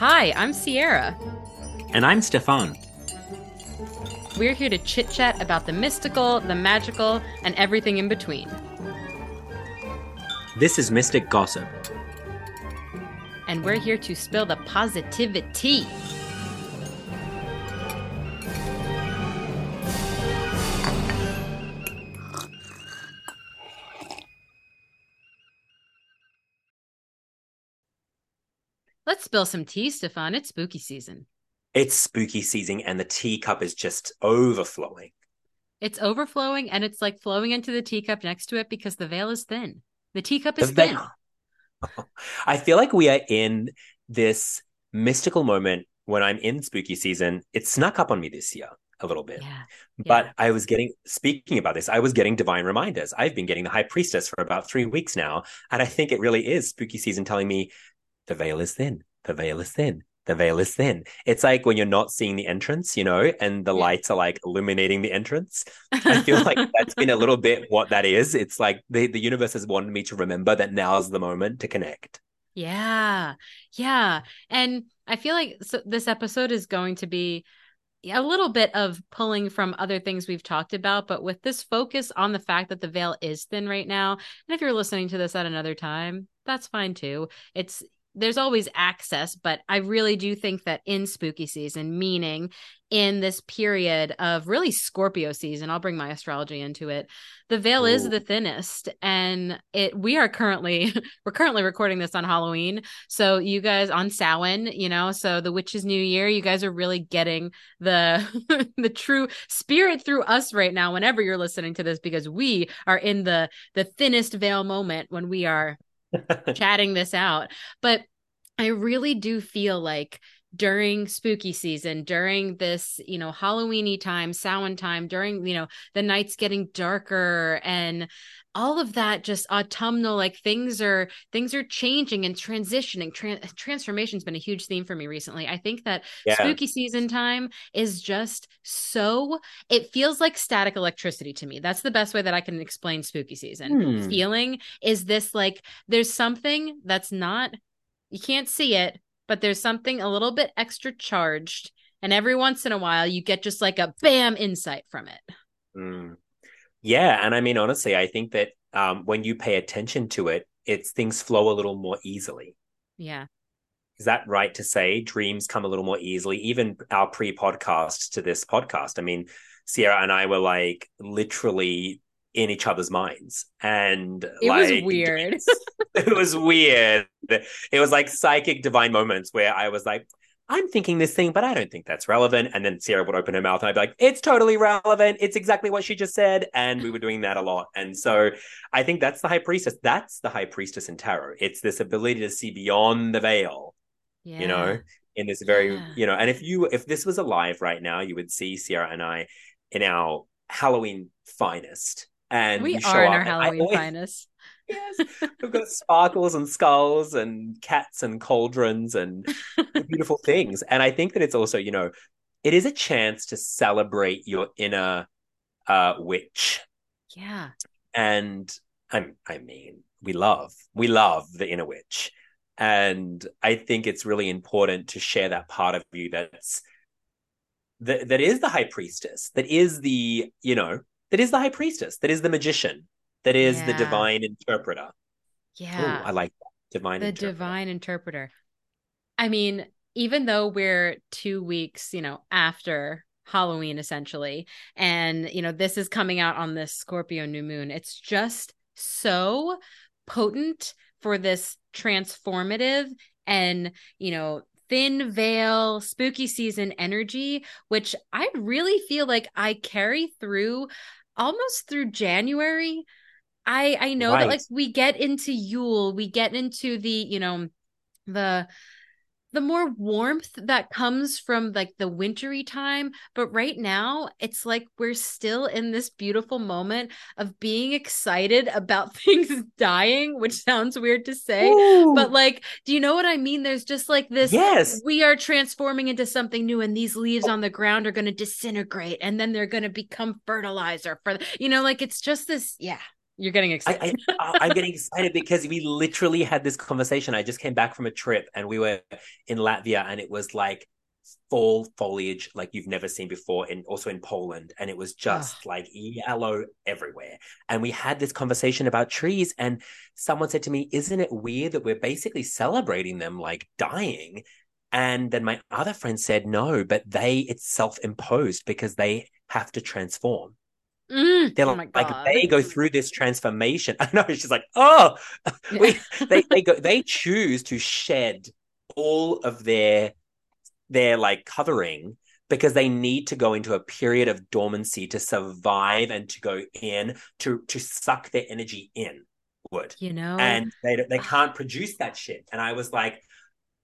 Hi, I'm Ciera. And I'm Stephan. We're here to chit chat about the mystical, the magical, and everything in between. This is Mystic Gossip. And we're here to spill the positivity. Spill some tea, Stephan. It's spooky season. It's spooky season and the teacup is just overflowing. It's overflowing and it's like flowing into the teacup next to it because the veil is thin. The teacup is the thin. I feel like we are in this mystical moment when I'm in spooky season. It snuck up on me this year a little bit. Yeah. But yeah. I was getting, speaking about this, I was getting divine reminders. I've been getting the high priestess for about three weeks now. And I think it really is spooky season telling me the veil is thin, the veil is thin, the veil is thin. It's like when you're not seeing the entrance, you know, and the yeah. lights are like illuminating the entrance. I feel like that's been a little bit what that is. It's like the, the universe has wanted me to remember that now's the moment to connect. Yeah. Yeah. And I feel like so this episode is going to be a little bit of pulling from other things we've talked about, but with this focus on the fact that the veil is thin right now. And if you're listening to this at another time, that's fine too. It's there's always access, but I really do think that in spooky season, meaning in this period of really Scorpio season, I'll bring my astrology into it. The veil Ooh. is the thinnest, and it we are currently we're currently recording this on Halloween. So you guys on Samhain, you know, so the witch's new year, you guys are really getting the the true spirit through us right now. Whenever you're listening to this, because we are in the the thinnest veil moment when we are chatting this out. But I really do feel like during spooky season, during this, you know, Halloweeny time, Samhain time, during, you know, the nights getting darker and all of that just autumnal like things are things are changing and transitioning Tran- transformation's been a huge theme for me recently i think that yeah. spooky season time is just so it feels like static electricity to me that's the best way that i can explain spooky season hmm. feeling is this like there's something that's not you can't see it but there's something a little bit extra charged and every once in a while you get just like a bam insight from it mm. Yeah, and I mean honestly, I think that um, when you pay attention to it, it's things flow a little more easily. Yeah. Is that right to say dreams come a little more easily? Even our pre-podcast to this podcast. I mean, Ciera and I were like literally in each other's minds, and it like, was weird. it was weird. It was like psychic divine moments where I was like, I'm thinking this thing, but I don't think that's relevant. And then Ciera would open her mouth and I'd be like, it's totally relevant. It's exactly what she just said. And we were doing that a lot. And so I think that's the high priestess. That's the high priestess in tarot. It's this ability to see beyond the veil, yeah. you know, in this very, yeah. you know, and if you, if this was alive right now, you would see Ciera and I in our Halloween finest. And we are in our Halloween always, finest yes, we've got sparkles and skulls and cats and cauldrons and beautiful things. And I think that it's also, you know, it is a chance to celebrate your inner uh, witch. Yeah. And I, I mean, we love, we love the inner witch. And I think it's really important to share that part of you that's that, that is the high priestess, that is the, you know, that is the high priestess, that is the magician, that is yeah. the divine interpreter. Yeah. Ooh, I like that. Divine the interpreter. divine interpreter. I mean, even though we're two weeks, you know, after Halloween essentially, and you know, this is coming out on this Scorpio new moon, it's just so potent for this transformative and, you know, thin veil spooky season energy which i really feel like i carry through almost through january I I know right. that like we get into Yule, we get into the, you know, the the more warmth that comes from like the wintry time but right now it's like we're still in this beautiful moment of being excited about things dying which sounds weird to say Ooh. but like do you know what i mean there's just like this yes we are transforming into something new and these leaves oh. on the ground are going to disintegrate and then they're going to become fertilizer for you know like it's just this yeah You're getting excited. I, am getting excited because we literally had this conversation. I just came back from a trip and we were in Latvia and it was like fall foliage like you've never seen before and also in Poland and it was ah. just oh. like yellow everywhere and we had this conversation about trees and someone said to me isn't it weird that we're basically celebrating them like dying and then my other friend said no but they it's self-imposed because they have to transform Mm, They're like, oh like, they go through this transformation. I know she's like, oh, yeah. we, they they go they choose to shed all of their their like covering because they need to go into a period of dormancy to survive and to go in to to suck their energy in would. You know? And they they can't produce that shit. And i was like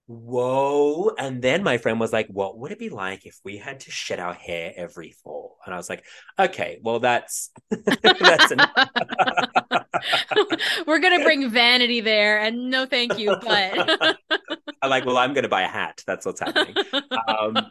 whoa. And then my friend was like what would it be like if we had to shed our hair every fall? And i was like okay well that's that's we're gonna bring vanity there and no thank you but i'm like well i'm gonna buy a hat. That's what's happening. Um,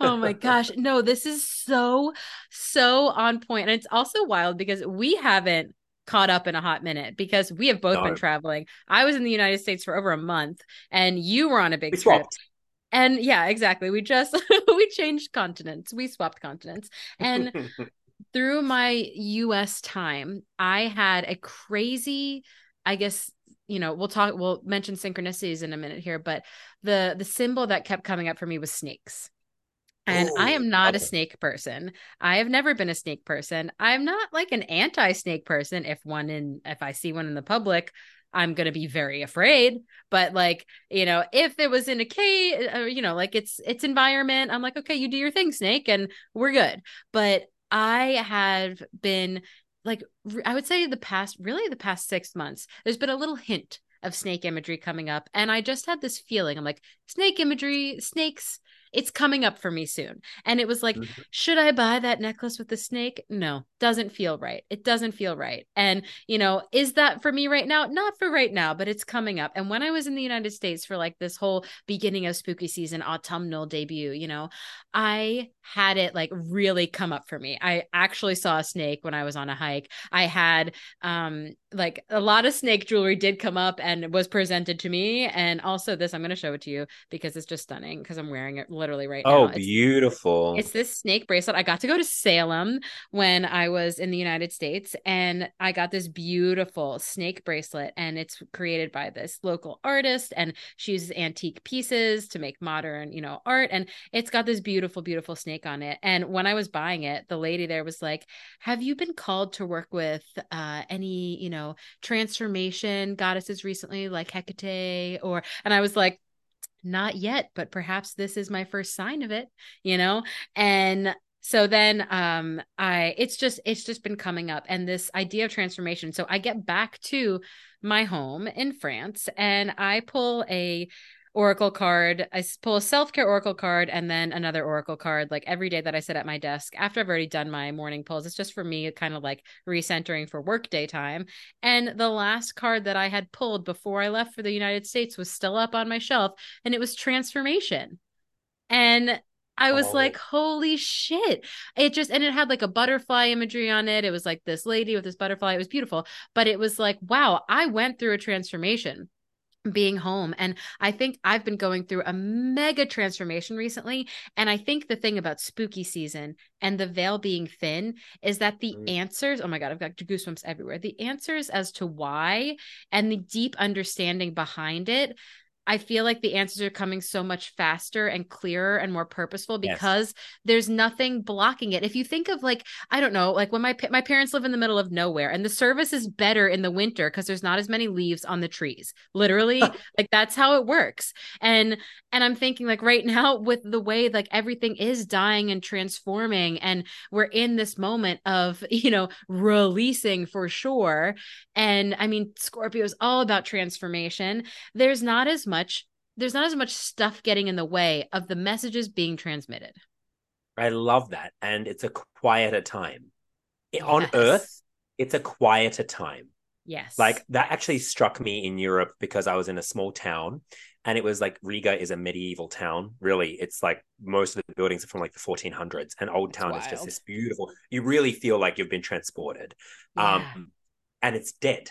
oh my gosh. No this is so so on point. And it's also wild because we haven't caught up in a hot minute because we have both no. been traveling. I was in the United States for over a month and you were on a big we trip. Swapped. And yeah, exactly. We just we changed continents. We swapped continents. And through my US time, I had a crazy I guess you know, we'll talk we'll mention synchronicities in a minute here, but the the symbol that kept coming up for me was snakes. And Ooh, I am not okay. a snake person. I have never been a snake person. I'm not like an anti-snake person. If one in if I see one in the public, I'm going to be very afraid. But like, you know, if it was in a cave, uh, you know, like it's it's environment, I'm like, okay, you do your thing, snake, and we're good. But I have been like I would say the past really the past 6 months there's been a little hint of snake imagery coming up and I just had this feeling I'm like snake imagery snakes it's coming up for me soon. And it was like, mm-hmm. should I buy that necklace with the snake? No, doesn't feel right. It doesn't feel right. And, you know, is that for me right now? Not for right now, but it's coming up. And when I was in the United States for like this whole beginning of spooky season, autumnal debut, you know, I had it like really come up for me. I actually saw a snake when I was on a hike. I had um like a lot of snake jewelry did come up and was presented to me and also this I'm going to show it to you because it's just stunning because I'm wearing it literally right oh, now. Oh, beautiful. It's this snake bracelet. I got to go to Salem when I was in the United States and I got this beautiful snake bracelet and it's created by this local artist and she uses antique pieces to make modern, you know, art and it's got this beautiful beautiful snake on it. And when I was buying it, the lady there was like, "Have you been called to work with uh any, you know, transformation goddesses recently like Hecate or and I was like not yet, but perhaps this is my first sign of it, you know? And so then um I it's just it's just been coming up and this idea of transformation. So I get back to my home in France and I pull a oracle card. I pull a self care oracle card and then another oracle card like every day that I sit at my desk after I've already done my morning pulls. It's just for me, kind of like recentering for workday time. And the last card that I had pulled before I left for the United States was still up on my shelf and it was transformation. And I was oh. like, holy shit. It just, and it had like a butterfly imagery on it. It was like this lady with this butterfly. It was beautiful. But it was like, wow, I went through a transformation being home. And I think I've been going through a mega transformation recently. And I think the thing about spooky season and the veil being thin is that the mm. answers, oh my God, I've got goosebumps everywhere. The answers as to why and the deep understanding behind it I feel like the answers are coming so much faster and clearer and more purposeful because yes. there's nothing blocking it. If you think of like I don't know, like when my my parents live in the middle of nowhere and the service is better in the winter because there's not as many leaves on the trees. Literally, like that's how it works. And and I'm thinking like right now with the way like everything is dying and transforming and we're in this moment of, you know, releasing for sure. And I mean Scorpio is all about transformation. There's not as much much there's not as much stuff getting in the way of the messages being transmitted. I love that. And it's a quieter time. Yes. On Earth, it's a quieter time. Yes. Like that actually struck me in Europe because I was in a small town and it was like Riga is a medieval town. Really, it's like most of the buildings are from like the 1400s, and Old Town is just this beautiful. You really feel like you've been transported, yeah. um, and it's dead.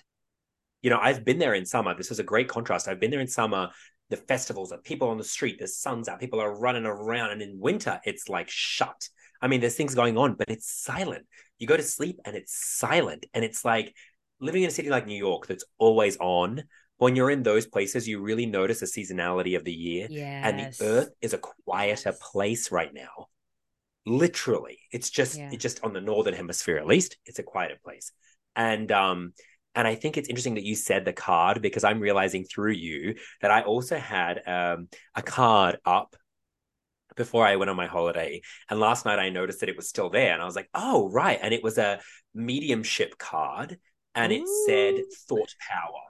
You know, I've been there in summer. This is a great contrast. I've been there in summer. The festivals, the people on the street, the sun's out, people are running around, and in winter it's like shut. I mean, there's things going on, but it's silent. You go to sleep and it's silent, and it's like living in a city like New York that's always on when you're in those places, you really notice the seasonality of the year. Yes. And the earth is a quieter place right now. Literally. It's just yeah. it's just on the northern hemisphere at least, it's a quieter place. And um and I think it's interesting that you said the card because I'm realizing through you that I also had um, a card up before I went on my holiday. And last night I noticed that it was still there. And I was like, oh, right. And it was a mediumship card and Ooh. it said thought power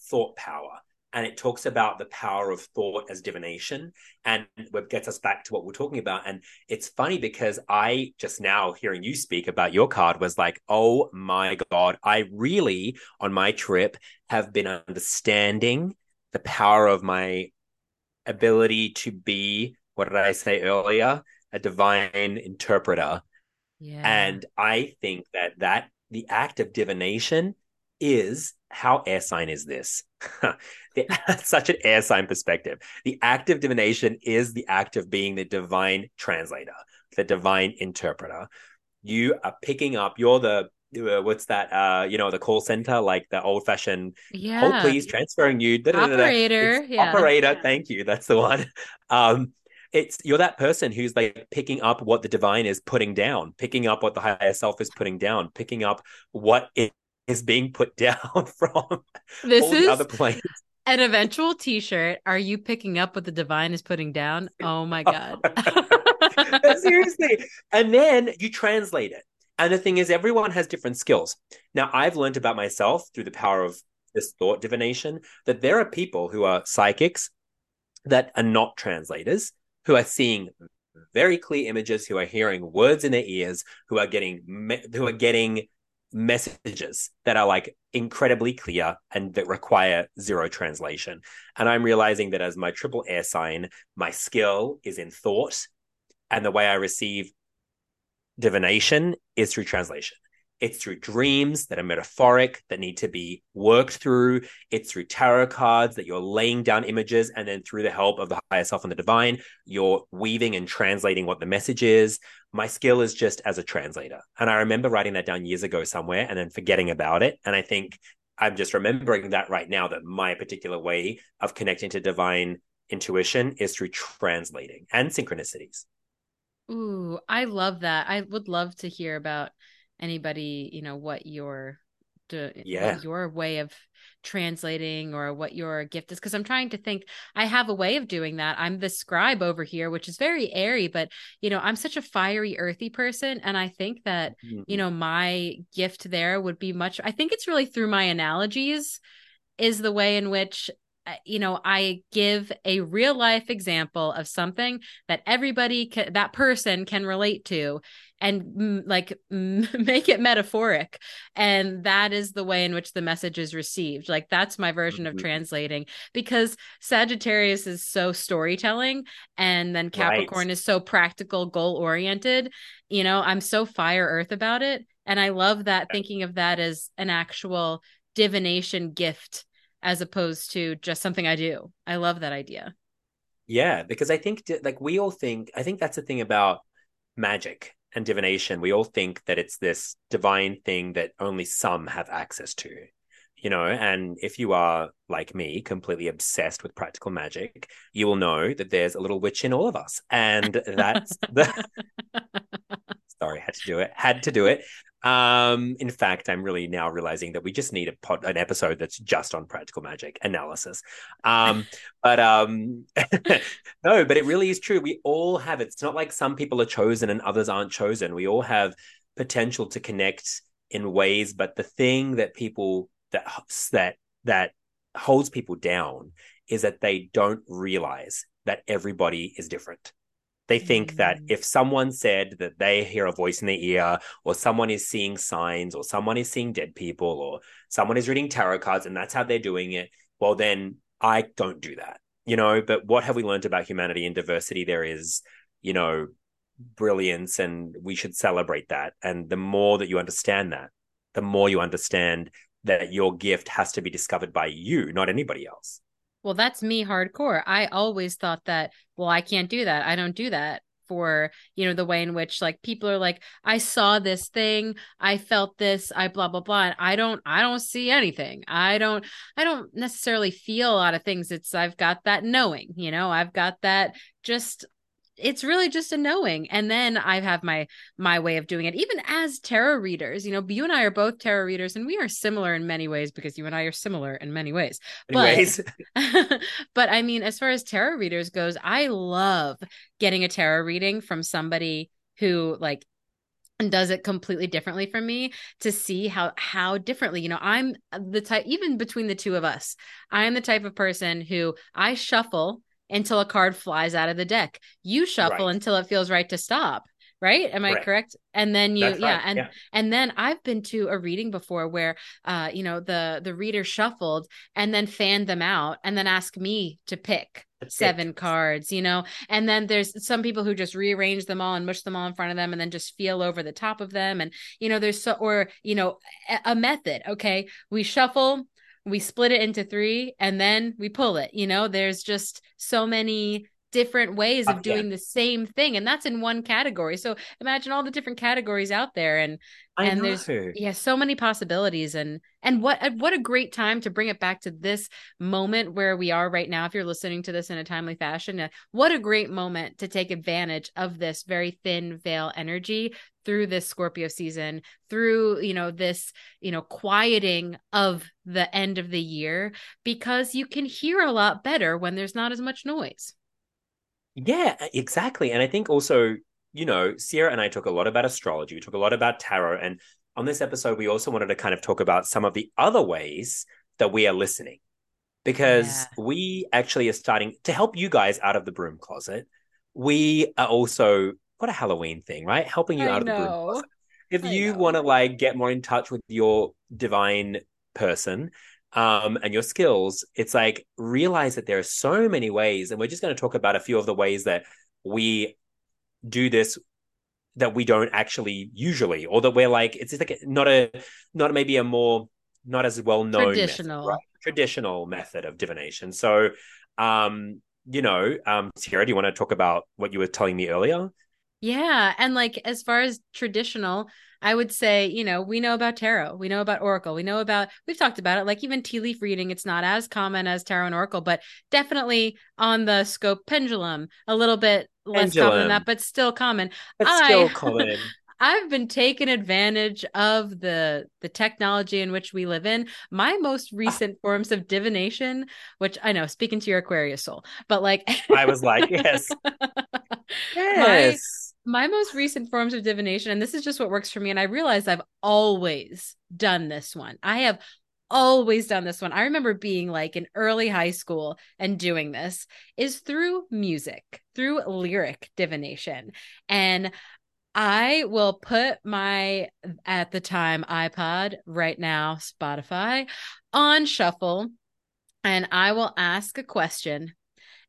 thought power and it talks about the power of thought as divination and what gets us back to what we're talking about and it's funny because i just now hearing you speak about your card was like oh my god i really on my trip have been understanding the power of my ability to be what did i say earlier a divine interpreter yeah. and i think that that the act of divination is how air sign is this? such an air sign perspective. The act of divination is the act of being the divine translator, the divine interpreter. You are picking up, you're the uh, what's that uh you know the call center like the old fashioned yeah hold please transferring you operator yeah. operator thank you that's the one um it's you're that person who's like picking up what the divine is putting down picking up what the higher self is putting down picking up what it is being put down from this is other planes. An eventual T-shirt. Are you picking up what the divine is putting down? Oh my god! Seriously, and then you translate it. And the thing is, everyone has different skills. Now, I've learned about myself through the power of this thought divination that there are people who are psychics that are not translators, who are seeing very clear images, who are hearing words in their ears, who are getting who are getting messages that are like incredibly clear and that require zero translation. And I'm realizing that as my triple air sign, my skill is in thought, and the way I receive divination is through translation. It's through dreams that are metaphoric, that need to be worked through. It's through tarot cards that you're laying down images, and then through the help of the higher self and the divine, you're weaving and translating what the message is. My skill is just as a translator. And I remember writing that down years ago somewhere and then forgetting about it. And I think I'm just remembering that right now that my particular way of connecting to divine intuition is through translating and synchronicities. Ooh, I love that. I would love to hear about anybody you know what your yeah. Your way of translating or what your gift is because i'm trying to think i have a way of doing that i'm the scribe over here which is very airy but you know i'm such a fiery earthy person and i think that mm-hmm. you know my gift there would be much i think it's really through my analogies is the way in which you know i give a real life example of something that everybody that person can relate to and like make it metaphoric. And that is the way in which the message is received. Like that's my version of mm-hmm. translating because sagittarius is so storytelling and then capricorn right. is so practical goal oriented. You know i'm so fire earth about it. And i love that thinking of that as an actual divination gift as opposed to just something I do. I love that idea. Yeah, because I think like we all think I think that's the thing about magic and divination. We all think that it's this divine thing that only some have access to. You know, and if you are like me, completely obsessed with practical magic, you will know that there's a little witch in all of us. And that's the sorry, had to do it. Had to do it. Um, in fact, I'm really now realizing that we just need a pod, an episode that's just on practical magic analysis. Um, but um, no, but it really is true. We all have it. It's not like some people are chosen and others aren't chosen. We all have potential to connect in ways, but the thing that people that that that holds people down is that they don't realize that everybody is different They think mm. that if someone said that they hear a voice in their ear, or someone is seeing signs, or someone is seeing dead people, or someone is reading tarot cards, and that's how they're doing it, well, then I don't do that, you know. But what have we learned about humanity and diversity? There is, you know, brilliance, and we should celebrate that. And the more that you understand that, the more you understand that your gift has to be discovered by you, not anybody else. Well, that's me hardcore. I always thought that, well, I can't do that. I don't do that for, you know, the way in which like people are like, I saw this thing, I felt this, I blah blah blah. And I don't I don't see anything. I don't I don't necessarily feel a lot of things. It's I've got that knowing, you know, I've got that just it's really just a knowing and then i have my my way of doing it even as tarot readers you know you and i are both tarot readers and we are similar in many ways because you and i are similar in many ways many but but i mean as far as tarot readers goes i love getting a tarot reading from somebody who like and does it completely differently from me to see how how differently you know i'm the type even between the two of us i am the type of person who i shuffle until a card flies out of the deck. You shuffle right. until it feels right to stop. Right? Am I correct? And then you, That's yeah, right. and yeah. and then I've been to a reading before where, uh, you know, the the reader shuffled and then fanned them out and then asked me to pick seven cards, you know. And then there's some people who just rearrange them all and mush them all in front of them and then just feel over the top of them. And you know, there's so or you know, a, a method. Okay, we shuffle, we split it into three and then we pull it you know there's just so many different ways of doing yeah. the same thing and that's in one category so imagine all the different categories out there and I and know. there's yeah so many possibilities and and what what a great time to bring it back to this moment where we are right now if you're listening to this in a timely fashion uh, what a great moment to take advantage of this very thin veil energy through this Scorpio season, through, you know, this, you know, quieting of the end of the year, because you can hear a lot better when there's not as much noise. Yeah, exactly. And I think also, you know, Ciera and I talk a lot about astrology, we talk a lot about tarot. And on this episode, we also wanted to kind of talk about some of the other ways that we are listening because yeah. we actually are starting to help you guys out of the broom closet. We are also what a Halloween thing, right? Helping you I out of the broom. If I you want to like get more in touch with your divine person, um, and your skills, it's like realize that there are so many ways, and we're just going to talk about a few of the ways that we do this that we don't actually usually, or that we're like it's just like not a not maybe a more not as well known traditional method, right? traditional method of divination. So, um, you know, um, Ciera, do you want to talk about what you were telling me earlier? Yeah. And like as far as traditional, I would say, you know, we know about tarot, we know about oracle, we know about, we've talked about it, like even tea leaf reading, it's not as common as tarot and oracle, but definitely on the scope pendulum, a little bit less pendulum. common than that, but still common. It's I, still common. I've been taking advantage of the the technology in which we live in. My most recent forms of divination, which I know, speaking to your Aquarius soul, but like I was like, yes, yes my most recent forms of divination, and this is just what works for me, and I realize I've always done this one. I have always done this one. I remember being like in early high school and doing this is through music, through lyric divination. And I will put my at the time iPod, right now Spotify, on shuffle and I will ask a question.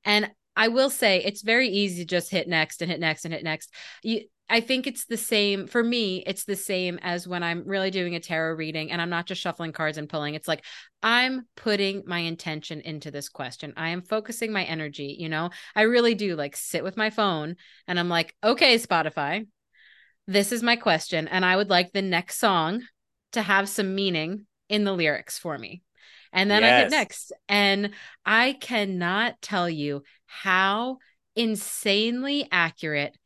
And I will say it's very easy to just hit next and hit next and hit next. You, I think it's the same for me. It's the same as when I'm really doing a tarot reading and I'm not just shuffling cards and pulling. It's like I'm putting my intention into this question. I am focusing my energy. You know, I really do like sit with my phone and I'm like, okay, Spotify, this is my question. And I would like the next song to have some meaning in the lyrics for me. And then yes. I hit next. And I cannot tell you how insanely accurate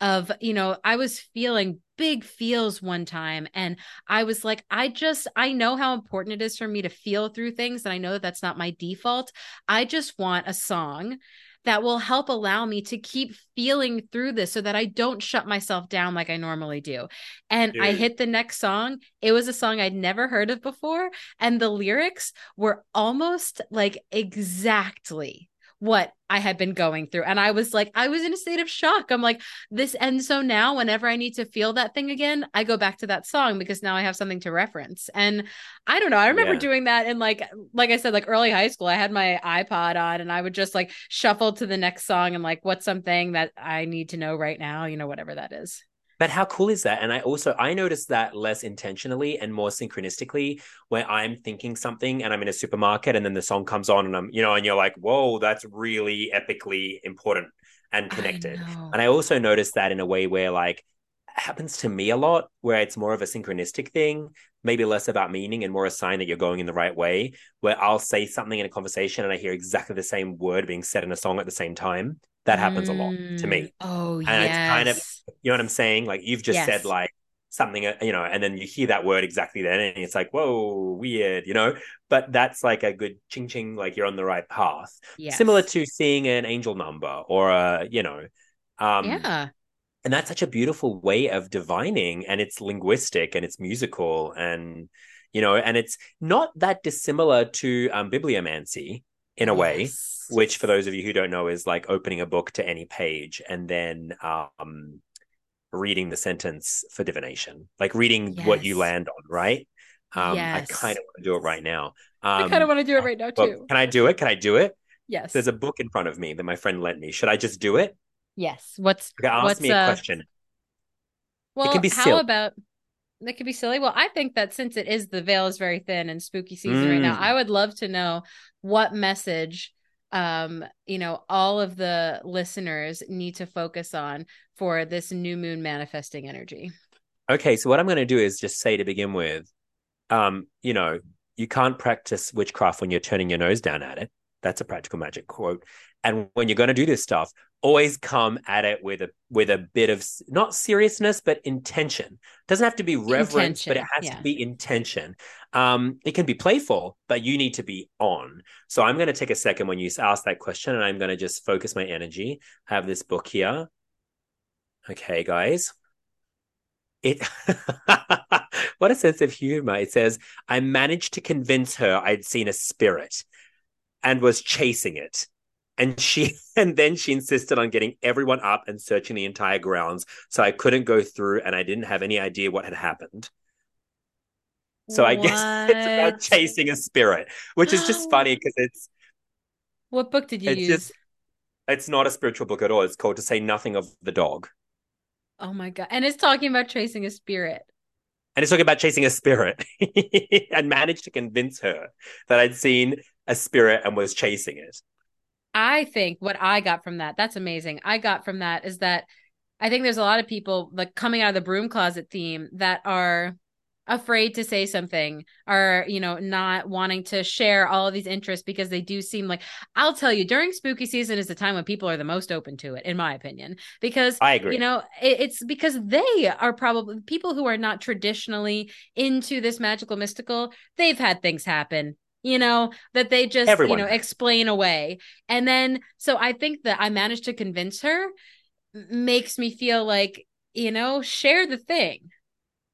of, you know, I was feeling big feels one time and I was like I just I know how important it is for me to feel through things and I know that that's not my default. I just want a song that will help allow me to keep feeling through this so that I don't shut myself down like I normally do. And Dude. I hit the next song. It was a song I'd never heard of before. And the lyrics were almost like exactly what I had been going through. And I was like, I was in a state of shock. I'm like, this ends so now, whenever I need to feel that thing again, I go back to that song because now I have something to reference. And I don't know. I remember yeah. doing that in like, like I said, like early high school. I had my iPod on and I would just like shuffle to the next song and like, what's something that I need to know right now, you know, whatever that is. But how cool is that? And I also I notice that less intentionally and more synchronistically where I'm thinking something and I'm in a supermarket and then the song comes on and I'm, you know, and you're like, whoa, that's really epically important and connected. I and I also notice that in a way where like happens to me a lot where it's more of a synchronistic thing maybe less about meaning and more a sign that you're going in the right way where i'll say something in a conversation and i hear exactly the same word being said in a song at the same time that happens mm. a lot to me. Mm. Oh, and yes. it's kind of, you know what I'm saying? Like you've just yes. said, like something, uh, you know, and then you hear that word exactly then, and it's like, whoa, weird, you know. But that's like a good ching ching, like you're on the right path. Yes. Similar to seeing an angel number or a, you know, um, yeah. And that's such a beautiful way of divining, and it's linguistic and it's musical, and you know, and it's not that dissimilar to um, bibliomancy in a yes. way which for those of you who don't know is like opening a book to any page and then um, reading the sentence for divination, like reading yes. what you land on, right? Um, yes. I kind of want to do it right now. Um, I kind of want to do it right now too. can I do it? Can I do it? Yes. There's a book in front of me that my friend lent me. Should I just do it? Yes. What's okay, ask what's, me a uh, question? Well, it can be how silly. about that could be silly. Well, I think that since it is the veil is very thin and spooky season mm. right now, mm. I would love to know what message um you know all of the listeners need to focus on for this new moon manifesting energy okay so what i'm going to do is just say to begin with um you know you can't practice witchcraft when you're turning your nose down at it that's a practical magic quote and when you're going to do this stuff always come at it with a with a bit of not seriousness but intention. It doesn't have to be reverence intention, but it has yeah. to be intention. Um it can be playful but you need to be on. So i'm going to take a second when you ask that question and i'm going to just focus my energy. I have this book here. Okay guys. It what a sense of humor. It says i managed to convince her i'd seen a spirit and was chasing it and she and then she insisted on getting everyone up and searching the entire grounds. So i couldn't go through and i didn't have any idea what had happened. So what? i guess it's about chasing a spirit which is just funny because it's what book did you it's use? just, it's not a spiritual book at all. It's called to say nothing of the dog. Oh my god. And it's talking about chasing a spirit. And it's talking about chasing a spirit and managed to convince her that i'd seen a spirit and was chasing it I think what I got from that, that's amazing. I got from that is that I think there's a lot of people like coming out of the broom closet theme that are afraid to say something or you know not wanting to share all of these interests because they do seem like I'll tell you during spooky season is the time when people are the most open to it in my opinion because I agree you know it, it's because they are probably people who are not traditionally into this magical mystical they've had things happen you know that they just Everyone. you know explain away. And then so i think that i managed to convince her makes me feel like you know share the thing.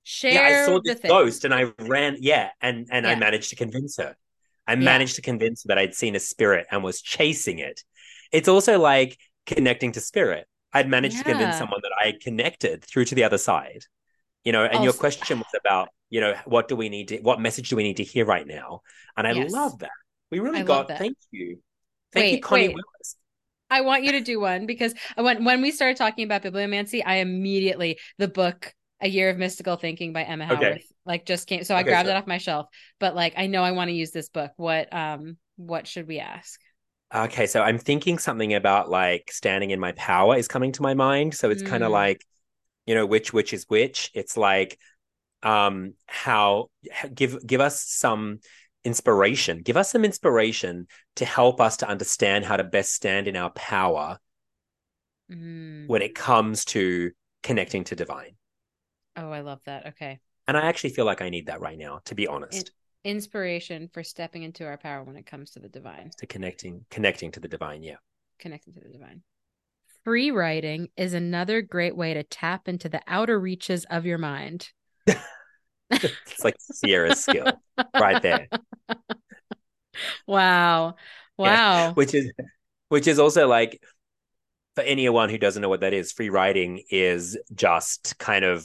Share yeah, i saw this ghost and i ran yeah and and yeah. i managed to convince her. I managed to convince her that i'd seen a spirit and was chasing it. It's also like connecting to spirit. I'd managed to convince someone that i connected through to the other side you know and oh, your question was about you know what do we need to what message do we need to hear right now and i yes. love that we really I got thank you thank wait, you connie wait. willis i want you to do one because when when we started talking about bibliomancy i immediately the book a year of mystical thinking by emma okay. howarth like just came so i okay, grabbed so. it off my shelf but like i know i want to use this book what um what should we ask okay so i'm thinking something about like standing in my power is coming to my mind so it's mm. kind of like you know which which is which it's like um, how give give us some inspiration. Give us some inspiration to help us to understand how to best stand in our power mm. when it comes to connecting to divine. Oh, I love that. Okay. And I actually feel like I need that right now, to be honest. In- inspiration for stepping into our power when it comes to the divine. To connecting, connecting to the divine, yeah. Connecting to the divine. Free writing is another great way to tap into the outer reaches of your mind. it's like Ciera's skill right there. Wow. Wow. Yeah. Which is which is also like for anyone who doesn't know what that is, free writing is just kind of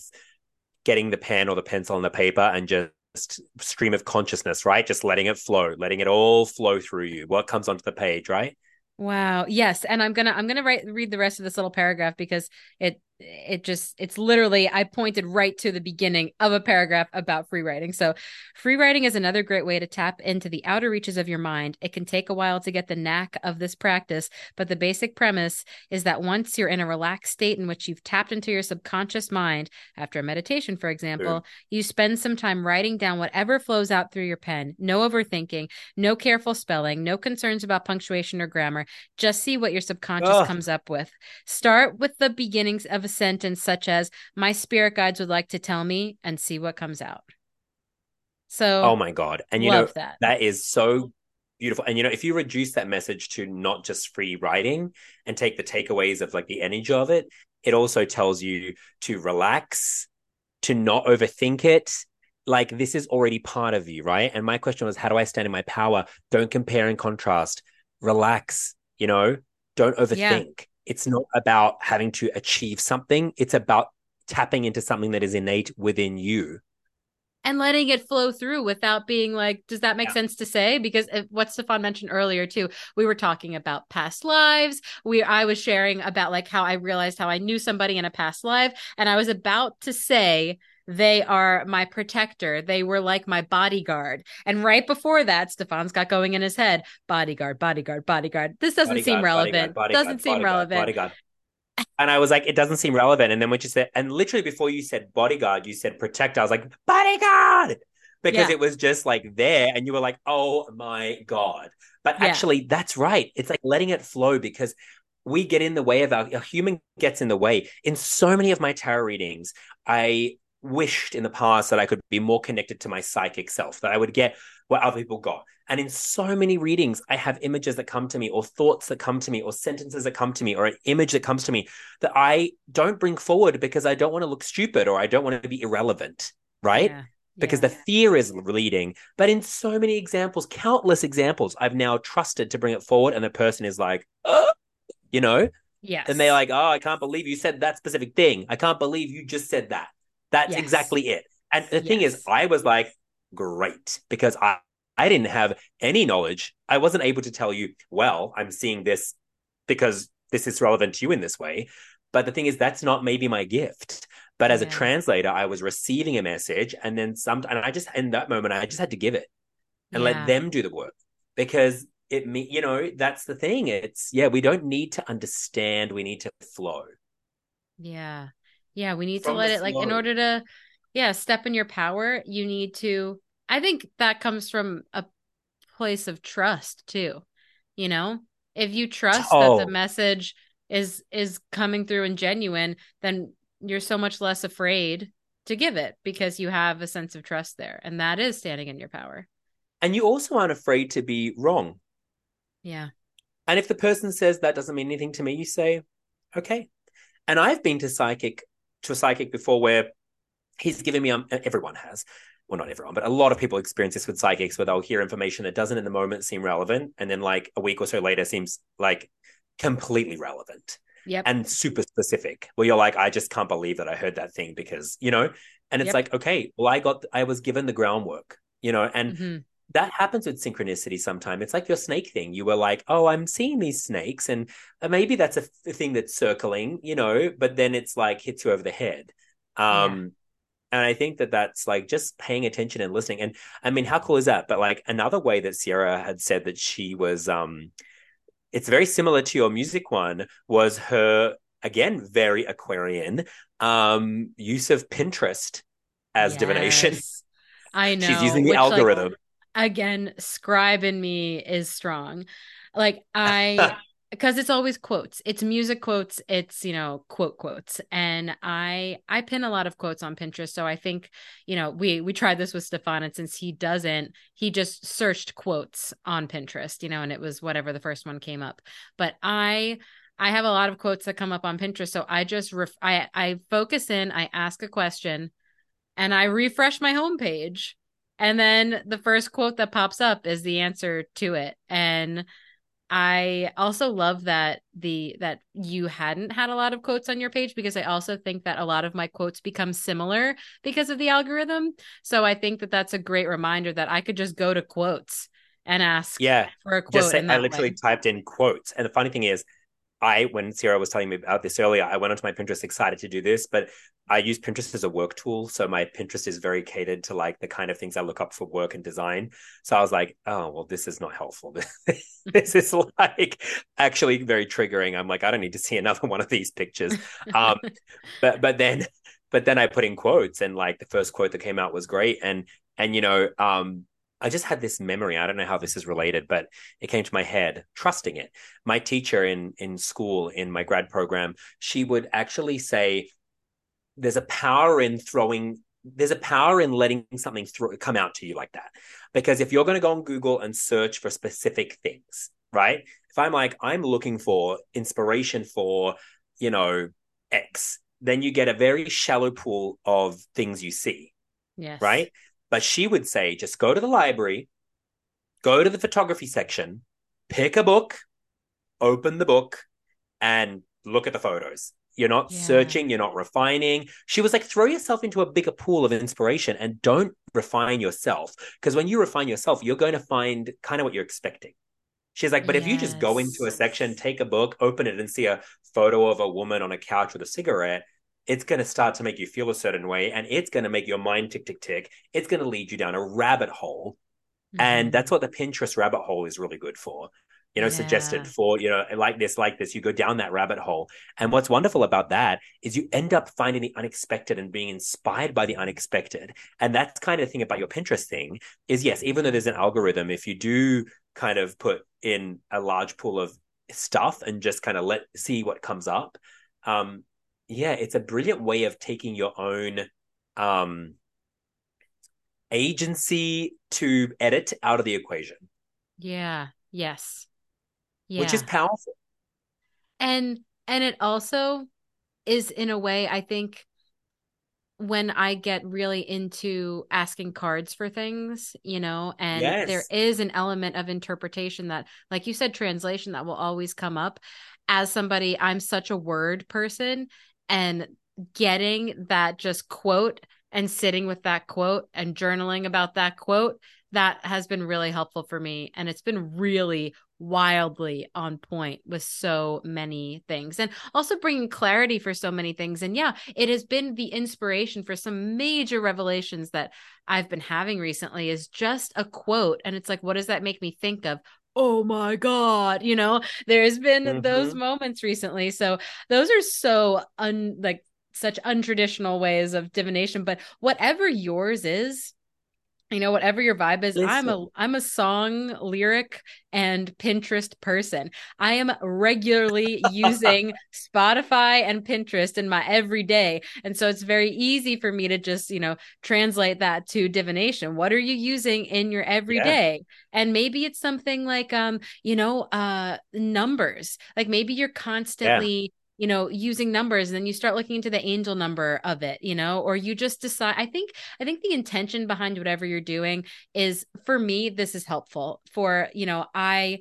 getting the pen or the pencil and the paper and just stream of consciousness, right? Just letting it flow, letting it all flow through you. What comes onto the page, right? Wow. Yes, and I'm gonna I'm gonna write read the rest of this little paragraph because it it just it's literally i pointed right to the beginning of a paragraph about free writing. So free writing is another great way to tap into the outer reaches of your mind. It can take a while to get the knack of this practice but the basic premise is that once you're in a relaxed state in which you've tapped into your subconscious mind after a meditation for example you spend some time writing down whatever flows out through your pen. No overthinking no careful spelling no concerns about punctuation or grammar. Just see what your subconscious Ugh. comes up with. Start with the beginnings of a sentence such as, My spirit guides would like to tell me, and see what comes out. So, oh my God. And you know, that. that is so beautiful. And you know, if you reduce that message to not just free writing and take the takeaways of like the energy of it, it also tells you to relax, to not overthink it. Like this is already part of you, right? And my question was, how do I stand in my power? Don't compare and contrast. Relax, you know, don't overthink. Yeah it's not about having to achieve something it's about tapping into something that is innate within you. And letting it flow through without being like does that make yeah. sense to say? Because uh, what stephan mentioned earlier too we were talking about past lives. We i was sharing about like how i realized how i knew somebody in a past life and i was about to say they are my protector. They were like my bodyguard. And right before that, Stephan's got going in his head bodyguard, bodyguard, bodyguard. This doesn't bodyguard, seem relevant. Bodyguard, doesn't seem relevant. Bodyguard. And I was like, it doesn't seem relevant. And then when you said, and literally before you said bodyguard, you said protector. I was like, bodyguard, because yeah. it was just like there. And you were like, oh my God. But actually, yeah. that's right. It's like letting it flow because we get in the way of our, our human gets in the way. In so many of my tarot readings, I wished in the past that I could be more connected to my psychic self, that I would get what other people got. And in so many readings, I have images that come to me, or thoughts that come to me, or sentences that come to me, or an image that comes to me that I don't bring forward because I don't want to look stupid or I don't want to be irrelevant, right? Yeah. Because yeah. the fear is leading. But in so many examples, countless examples, I've now trusted to bring it forward, and the person is like, oh, you know? Yes. And they're like, oh, I can't believe you said that specific thing. I can't believe you just said that. That's yes. exactly it. And the yes. thing is, I was like, great, because I, I didn't have any knowledge. I wasn't able to tell you, well, I'm seeing this because this is relevant to you in this way. But the thing is, that's not maybe my gift. But as yeah. a translator, I was receiving a message, and then some, and I just in that moment, I just had to give it and yeah. let them do the work because it me, you know, that's the thing. It's yeah, we don't need to understand; we need to flow. Yeah, yeah, we need to let it like in order to yeah, step in your power, you need to I think that comes from a place of trust too. You know? If you trust oh. that the oh. message is is coming through and genuine, then you're so much less afraid to give it because you have a sense of trust there and that is standing in your power. And you also aren't afraid to be wrong. Yeah. And if the person says that doesn't mean anything to me, you say, okay. And I've been to psychic to a psychic before where he's given me um, everyone has well not everyone but a lot of people experience this with psychics where they'll hear information that doesn't in the moment seem relevant and then like a week or so later seems like completely relevant yep. and super specific where you're like i just can't believe that i heard that thing because you know and it's yep. like okay well i got i was given the groundwork you know and mm-hmm that happens with synchronicity sometimes. It's like your snake thing. You were like, oh, I'm seeing these snakes, and uh, maybe that's a thing that's circling, you know, but then it's like hits you over the head. Um, yeah. And I think that that's like just paying attention and listening. And I mean, how cool is that? But like another way that Ciera had said that she was, um, it's very similar to your music one, was her again very Aquarian um, use of Pinterest as yes. divination. I know. She's using the Which, algorithm. Like, again, scribe in me is strong. Like I because it's always quotes. It's music quotes, it's, you know, quote quotes. And I I pin a lot of quotes on Pinterest. So I think, you know, we we tried this with Stephan and since he doesn't, he just searched quotes on Pinterest, you know, and it was whatever the first one came up. But I I have a lot of quotes that come up on Pinterest. So I just ref- I I focus in, I ask a question, and I refresh my homepage and then the first quote that pops up is the answer to it. And I also love that the that you hadn't had a lot of quotes on your page because I also think that a lot of my quotes become similar because of the algorithm. So I think that that's a great reminder that I could just go to quotes and ask yeah for a quote. Just say, I literally way. typed in quotes, and the funny thing is, I when Ciera was telling me about this earlier, I went onto my Pinterest excited to do this, but I use Pinterest as a work tool. So my Pinterest is very catered to like the kind of things I look up for work and design. So I was like, oh well, this is not helpful. this is like actually very triggering. I'm like, I don't need to see another one of these pictures. Um, but but then but then I put in quotes and like the first quote that came out was great. And and you know, um, I just had this memory. I don't know how this is related, but it came to my head, trusting it. My teacher in in school in my grad program, she would actually say there's a power in throwing there's a power in letting something through come out to you like that. Because if you're going to go on Google and search for specific things, right? If I'm like I'm looking for inspiration for, you know, X, then you get a very shallow pool of things you see. Yes. Right? But she would say, just go to the library, go to the photography section, pick a book, open the book, and look at the photos. You're not yeah. searching, you're not refining. She was like, throw yourself into a bigger pool of inspiration and don't refine yourself. Because when you refine yourself, you're going to find kind of what you're expecting. She's like, but yes. if you just go into a section, take a book, open it, and see a photo of a woman on a couch with a cigarette, it's going to start to make you feel a certain way and it's going to make your mind tick tick tick it's going to lead you down a rabbit hole mm-hmm. and that's what the pinterest rabbit hole is really good for you know yeah. suggested for you know like this like this you go down that rabbit hole and what's wonderful about that is you end up finding the unexpected and being inspired by the unexpected and that's kind of the thing about your pinterest thing is yes even though there's an algorithm if you do kind of put in a large pool of stuff and just kind of let see what comes up um yeah, it's a brilliant way of taking your own um, agency to edit out of the equation. Yeah. Yes. Yeah. Which is powerful. And and it also is in a way I think when I get really into asking cards for things, you know, and yes. there is an element of interpretation that, like you said, translation that will always come up. As somebody, I'm such a word person and getting that just quote and sitting with that quote and journaling about that quote that has been really helpful for me. And it's been really wildly on point with so many things. And also bringing clarity for so many things. And yeah it has been the inspiration for some major revelations that I've been having recently is just a quote. And it's like what does that make me think of oh my god you know there's been mm-hmm. those moments recently so those are so un like such untraditional ways of divination but whatever yours is you know whatever your vibe is Listen. i'm a i'm a song lyric and pinterest person. I am regularly using spotify and pinterest in my everyday. And so it's very easy for me to just you know translate that to divination. What are you using in your everyday? Yeah. and maybe it's something like um you know uh numbers. Like maybe you're constantly you know using numbers and then you start looking into the angel number of it you know or you just decide i think i think the intention behind whatever you're doing is for me this is helpful. For you know i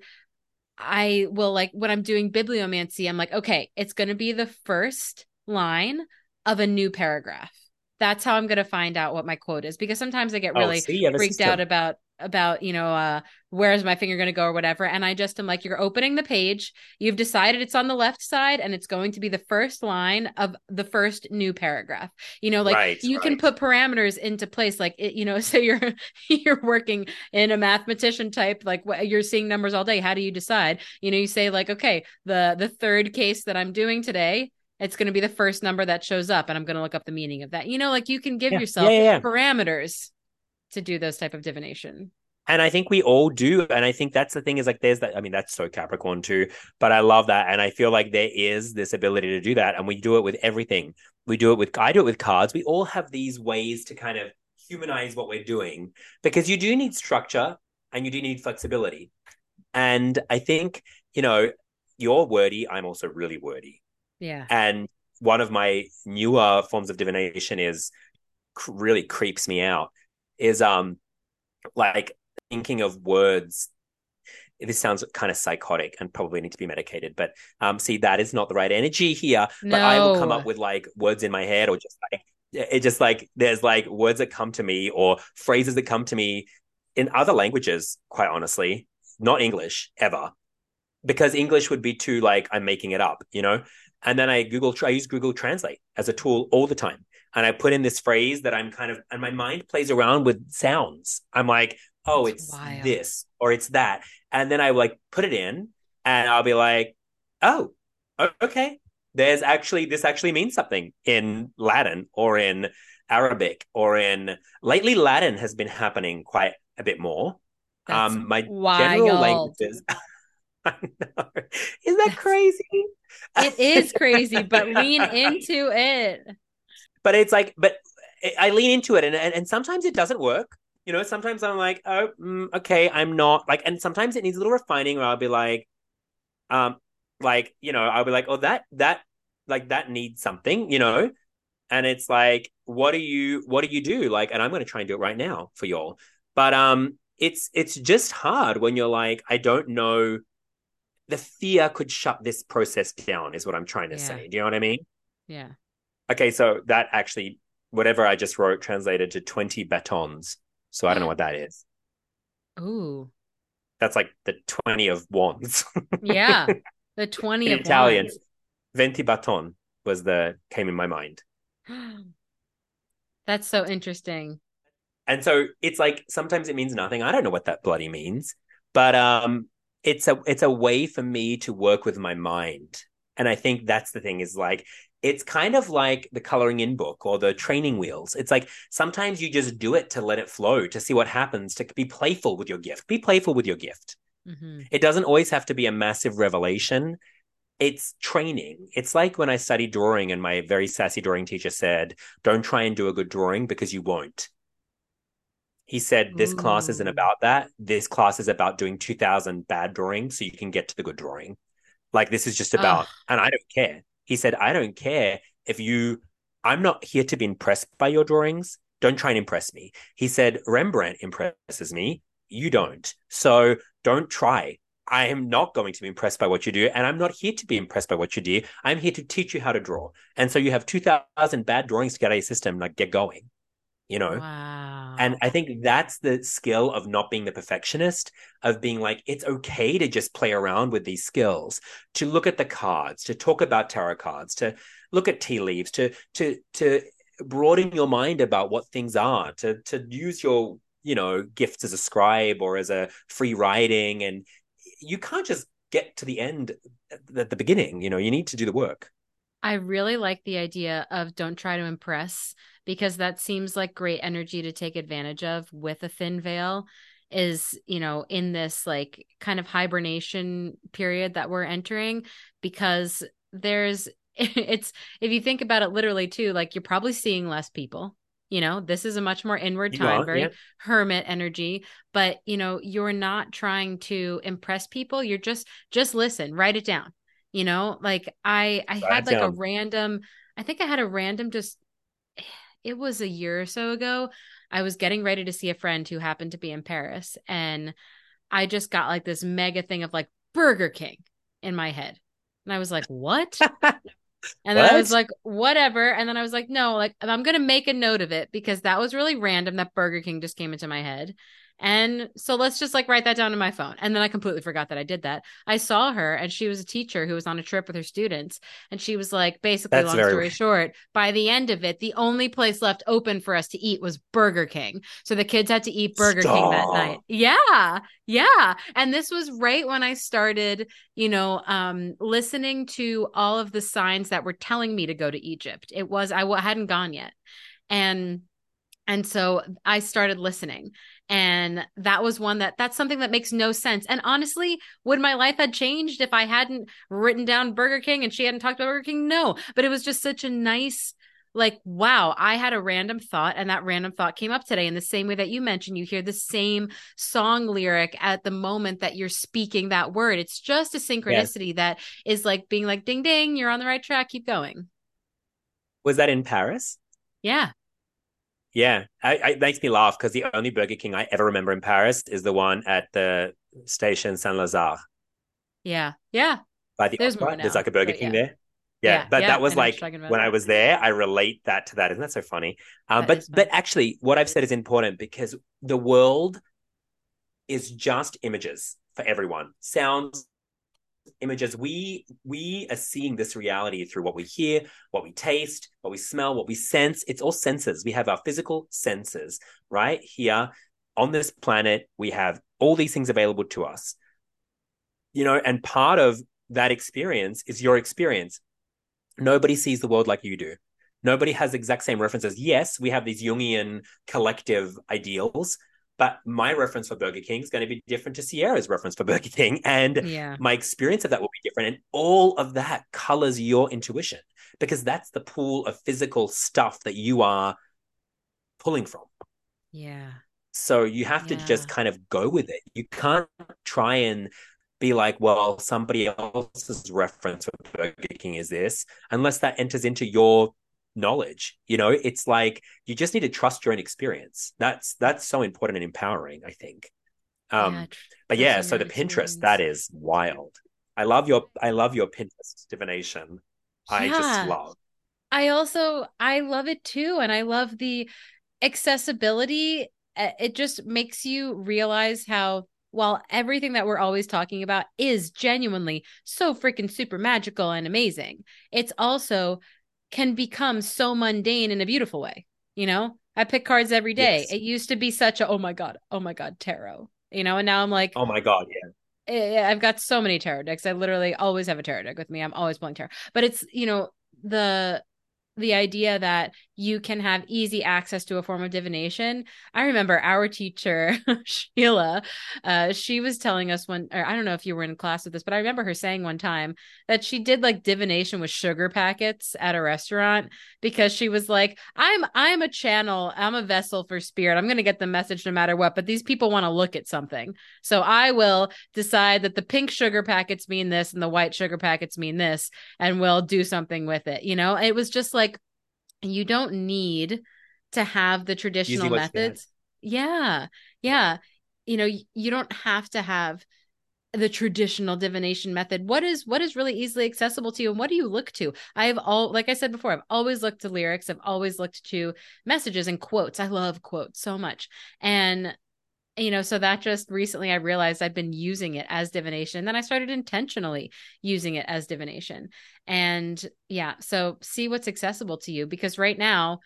i will like when i'm doing bibliomancy i'm like okay it's going to be the first line of a new paragraph. That's how i'm going to find out what my quote is because sometimes i get oh, really oh, see, yeah, freaked out about about you know uh where's my finger going to go or whatever and i just am like you're opening the page. You've decided it's on the left side and it's going to be the first line of the first new paragraph. You know like right, you right. can put parameters into place like it, you know so you're you're working in a mathematician type like you're seeing numbers all day how do you decide? You know you say like okay the the third case that i'm doing today it's going to be the first number that shows up and i'm going to look up the meaning of that. You know like you can give yeah, yourself yeah, yeah, parameters to do those type of divination and I think we all do. And I think that's the thing is like there's that. I mean, that's so Capricorn too, but I love that. And I feel like there is this ability to do that. And we do it with everything. We do it with, I do it with cards. We all have these ways to kind of humanize what we're doing because you do need structure and you do need flexibility. And I think, you know, you're wordy. I'm also really wordy. Yeah. And one of my newer forms of divination is really creeps me out is um like thinking of words this sounds kind of psychotic and probably need to be medicated. But um, see, that is not the right energy here. No. But I will come up with like words in my head or just like it just like there's like words that come to me or phrases that come to me in other languages, quite honestly, not English ever. Because English would be too like I'm making it up, you know? And then I Google I use Google Translate as a tool all the time. And I put in this phrase that I'm kind of and my mind plays around with sounds. I'm like, oh, That's it's wild. this or it's that. And then I like put it in and I'll be like, oh, okay. There's actually, this actually means something in Latin or in Arabic or in, lately, Latin has been happening quite a bit more. That's um, my wild. general languages. I know. Is that crazy? It is crazy, but lean into it. But it's like, but I lean into it, and, and, and sometimes it doesn't work you know, sometimes I'm like, oh, mm, okay, I'm not like, and sometimes it needs a little refining where I'll be like, um, like, you know, I'll be like, oh, that, that, like that needs something, you know? And it's like, what do you, what do you do? Like, and I'm going to try and do it right now for y'all. But, um, it's, it's just hard when you're like, I don't know. The fear could shut this process down, is what I'm trying to yeah. say. Do you know what I mean? Yeah. Okay. So that actually, whatever I just wrote translated to 20 batons so I don't know what that is. Ooh. That's like the 20 of wands. yeah. The 20 in of Italian. Wands. Venti baton was the came in my mind. That's so interesting. And so it's like sometimes it means nothing. I don't know what that bloody means. But um it's a it's a way for me to work with my mind. And I think that's the thing is like it's kind of like the coloring in book or the training wheels. It's like sometimes you just do it to let it flow, to see what happens, to be playful with your gift. Be playful with your gift. Mm-hmm. It doesn't always have to be a massive revelation. It's training. It's like when I studied drawing and my very sassy drawing teacher said, Don't try and do a good drawing because you won't. He said, This Ooh. class isn't about that. This class is about doing 2000 bad drawings so you can get to the good drawing. Like, this is just about, Ugh. and I don't care he said, I don't care if you, I'm not here to be impressed by your drawings. Don't try and impress me. He said, Rembrandt impresses me. You don't. So don't try. I am not going to be impressed by what you do, and I'm not here to be impressed by what you do. I'm here to teach you how to draw. And so you have 2,000 bad drawings to get out of your system, like get going you know? Wow. and i think that's the skill of not being the perfectionist of being like it's okay to just play around with these skills to look at the cards to talk about tarot cards to look at tea leaves to to to broaden your mind about what things are to to use your you know gifts as a scribe or as a free writing. And you can't just get to the end at the beginning you know you need to do the work I really like the idea of don't try to impress because that seems like great energy to take advantage of with a thin veil is you know in this like kind of hibernation period that we're entering because there's it's if you think about it literally too like you're probably seeing less people you know this is a much more inward time very yeah. hermit energy but you know you're not trying to impress people you're just just listen write it down you know like i i had like a random i think i had a random just it was a year or so ago i was getting ready to see a friend who happened to be in paris and i just got like this mega thing of like burger king in my head and i was like what and then what? i was like whatever and then i was like no like i'm gonna make a note of it because that was really random that burger king just came into my head and so let's just like write that down in my phone. And then I completely forgot that I did that. I saw her and she was a teacher who was on a trip with her students. And she was like, basically, That's long story short, by the end of it, the only place left open for us to eat was Burger King. So the kids had to eat Burger Stop. King that night. Yeah. Yeah. And this was right when I started, you know, um, listening to all of the signs that were telling me to go to Egypt. It was, I w- hadn't gone yet. And and so I started listening. And that was one that that's something that makes no sense. And honestly, would my life had changed if I hadn't written down Burger King and she hadn't talked about Burger King? No. But it was just such a nice like wow i had a random thought and that random thought came up today in the same way that you mentioned you hear the same song lyric at the moment that you're speaking that word it's just a synchronicity yes. that is like being like ding ding you're on the right track keep going was that in paris yeah yeah, I, it makes me laugh because the only Burger King I ever remember in Paris is the one at the Station Saint Lazare. Yeah, yeah. By the There's opera. more now, There's like a Burger King yeah. there. Yeah, Yeah, but yeah, that was I like when I was there, I relate that to that. Isn't that so funny? Um, That but but actually, what I've said is important because the world is just images for everyone. Sounds, images. We we are seeing this reality through what we hear, what we taste, what we smell, what we sense. It's all senses. We have our physical senses right here on this planet. We have all these things available to us. You know, and part of that experience is your experience. Nobody sees the world like you do. Nobody has exact same references. Yes, we have these Jungian collective ideals, but my reference for Burger King is going to be different to Ciera's reference for Burger King. And Yeah. my experience of that will be different. And all of that colors your intuition because that's the pool of physical stuff that you are pulling from. Yeah. So you have to just kind of go with it. You can't try and be like, well, somebody else's reference for Burger King is this, unless that enters into your knowledge. You know, it's like you just need to trust your own experience. That's that's so important and empowering, I think. Um, yeah, tr- but yeah, so the Pinterest, that is wild. I love your I love your Pinterest divination. I just love. I also I love it too and I love the accessibility it just makes you realize how while everything that we're always talking about is genuinely so freaking super magical and amazing it's also can become so mundane in a beautiful way you know I pick cards every day Yes. it used to be such a oh my god oh my god tarot you know and now I'm like Oh my god, yeah. Eh, I've got so many tarot decks. I literally always have a tarot deck with me. I'm always pulling tarot. But it's, you know, the the idea that you can have easy access to a form of divination. I remember our teacher, Sheila, uh, she was telling us when, or I don't know if you were in class with this, but I remember her saying one time that she did like divination with sugar packets at a restaurant because she was like, I'm I'm a channel, I'm a vessel for spirit. I'm gonna get the message no matter what, but these people want to look at something. So I will decide that the pink sugar packets mean this and the white sugar packets mean this, and we'll do something with it. You know, it was just like you don't need to have the traditional what you had. methods. Yeah. Yeah. You know, you don't have to have the traditional divination method. What is what is really easily accessible to you and what do you look to? I've all like I said before, I've always looked to lyrics, I've always looked to messages and quotes. I love quotes so much. And you know, so that just recently I realized I've been using it as divination. Then I started intentionally using it as divination. And yeah, so see what's accessible to you because right now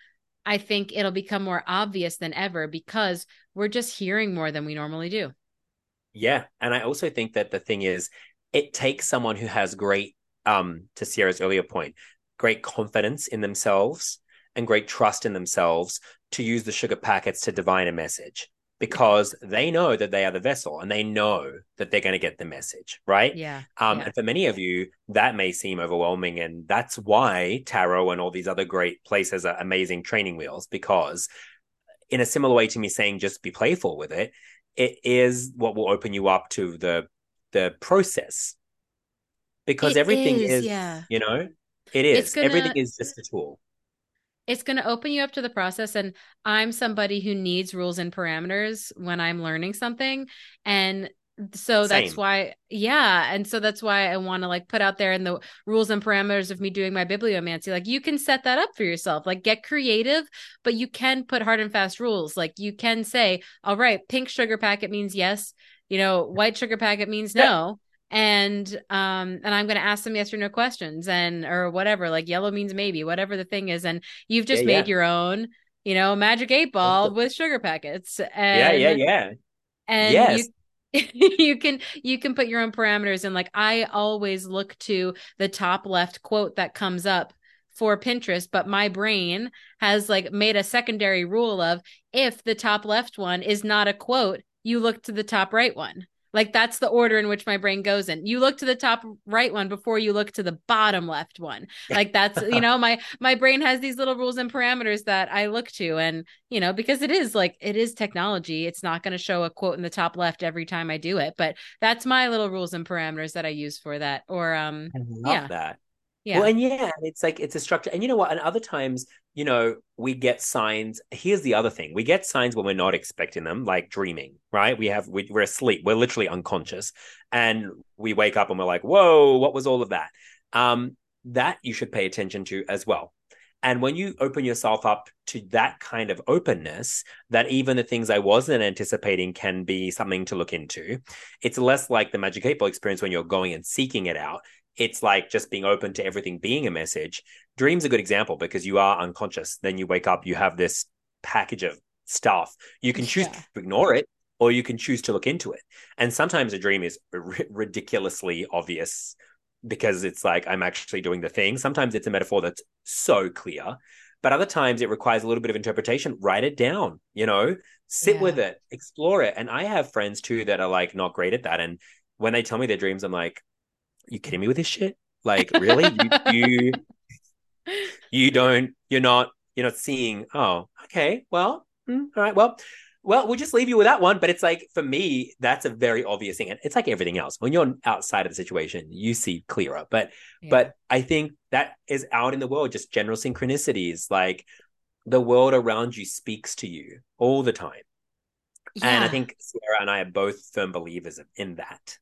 I think it'll become more obvious than ever because we're just hearing more than we normally do. Yeah, and I also think that the thing is, it takes someone who has great, um, to Ciera's earlier point, great confidence in themselves and great trust in themselves to use the sugar packets to divine a message because they know that they are the vessel and they know that they're going to get the message, right? Yeah. Um, yeah. And for many of you, that may seem overwhelming. And that's why tarot and all these other great places are amazing training wheels because, in a similar way to me saying just be playful with it, it is what will open you up to the the process because It everything is, is, yeah. you know, it is gonna- everything is just a tool. It's going to open you up to the process and i'm somebody who needs rules and parameters when i'm learning something and so that's why yeah and so that's why i want to like put out there in the rules and parameters of me doing my bibliomancy. Like you can set that up for yourself like get creative but you can put hard and fast rules. Like you can say all right pink sugar packet means yes you know white sugar packet means no and um and i'm going to ask them yes or no questions and or whatever like yellow means maybe whatever the thing is and you've just Yeah, made yeah. your own you know magic eight ball with sugar packets Yeah, and yeah, yeah. and Yes. you you can you can put your own parameters and like i always look to the top left quote that comes up for pinterest but my brain has like made a secondary rule of if the top left one is not a quote you look to the top right one like that's the order in which my brain goes in. You look to the top right one before you look to the bottom left one. Like that's you know my my brain has these little rules and parameters that i look to. And you know because it is like it is technology. It's not going to show a quote in the top left every time i do it. But that's my little rules and parameters that i use for that. Or um I love yeah. that. Yeah. Well, and yeah, it's like it's a structure. And you know what? And other times, you know, we get signs. Here's the other thing: we get signs when we're not expecting them, like dreaming. Right? We have we, we're asleep. We're literally unconscious, and we wake up and we're like, "Whoa, what was all of that?" Um, that you should pay attention to as well. And when you open yourself up to that kind of openness, that even the things I wasn't anticipating can be something to look into, it's less like the Magic 8 Ball experience when you're going and seeking it out. It's like just being open to everything being a message. Dream's a good example because you are unconscious. Then you wake up, you have this package of stuff. You can choose yeah. to ignore it or you can choose to look into it. And sometimes a dream is r- ridiculously obvious because it's like I'm actually doing the thing. Sometimes it's a metaphor that's so clear, but other times it requires a little bit of interpretation. Write it down, you know, sit yeah. with it, explore it. And I have friends too that are like not great at that. And when they tell me their dreams, I'm like, you kidding me with this shit? Like, really? you, you you don't, you're not, you're not seeing, oh, okay, well, mm, all right, well, well, we'll just leave you with that one. But it's like for me, that's a very obvious thing. And it's like everything else. When you're outside of the situation, you see clearer. But yeah. but I think that is out in the world, just general synchronicities. Like the world around you speaks to you all the time. Yeah. And I think Sarah and I are both firm believers in that.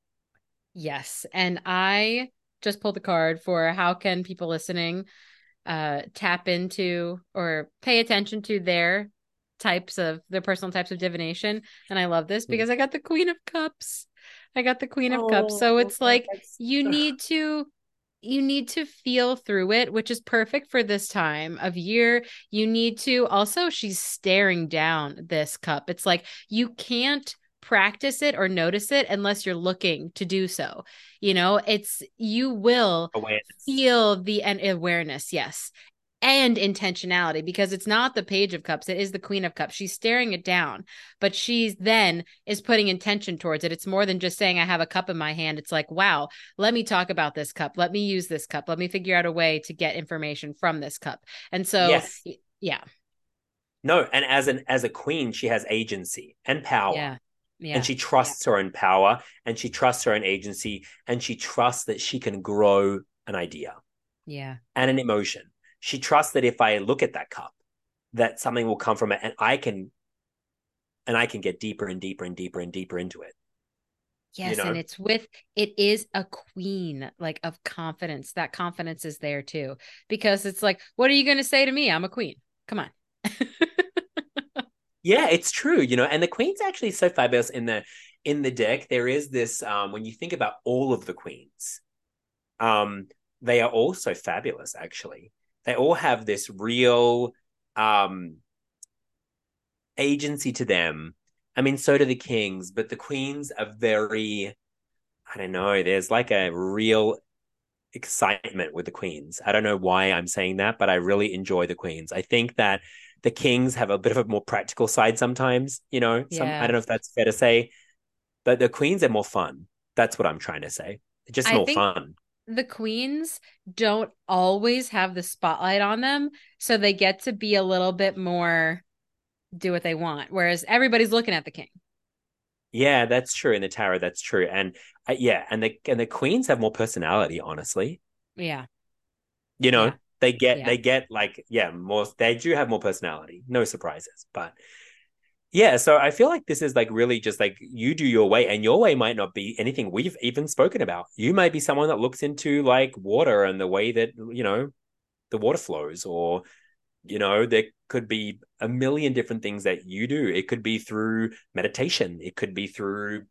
Yes. And I just pulled the card for how can people listening uh tap into or pay attention to their types of their personal types of divination and i love this hmm. because i got the queen of cups i got the queen of oh, cups so it's like you need to you need to feel through it which is perfect for this time of year you need to also she's staring down this cup it's like you can't practice it or notice it unless you're looking to do so you know? It's you will awareness. feel the and awareness yes and intentionality because it's not the page of cups it is the queen of cups. She's staring it down but she's then is putting intention towards it. It's more than just saying i have a cup in my hand. It's like wow let me talk about this cup. Let me use this cup. Let me figure out a way to get information from this cup. And so yes. yeah. No and as an as a queen she has agency and power. Yeah yeah. And she trusts yeah. her own power and she trusts her own agency and she trusts that she can grow an idea. Yeah. And an emotion she trusts that if I look at that cup, that something will come from it and I can and I can get deeper and deeper and deeper and deeper into it. Yes, you know? and it's with it is a queen like of confidence. That confidence is there too. Because it's like, what are you gonna say to me? I'm a queen. Come on. yeah, it's true, you know, and the queen's actually so fabulous in the in the deck. There is this um when you think about all of the queens, um, they are all so fabulous actually they all have this real um agency to them. I mean, so do the kings, but the queens are very, I don't know, there's like a real excitement with the queens. I don't know why I'm saying that, but I really enjoy the queens. I think that the kings have a bit of a more practical side sometimes, you know, some, yeah. I don't know if that's fair to say, but the queens are more fun. That's what I'm trying to say. Just I more fun the queens don't always have the spotlight on them so they get to be a little bit more do what they want whereas everybody's looking at the king yeah that's true in the tarot that's true and uh, yeah and the and the queens have more personality honestly yeah you know yeah. They get yeah. they get like yeah more they do have more personality. No surprises but yeah so i feel like this is like really just like you do your way and your way might not be anything we've even spoken about. You might be someone that looks into like water and the way that you know the water flows or you know there could be a million different things that you do. It could be through meditation. It could be through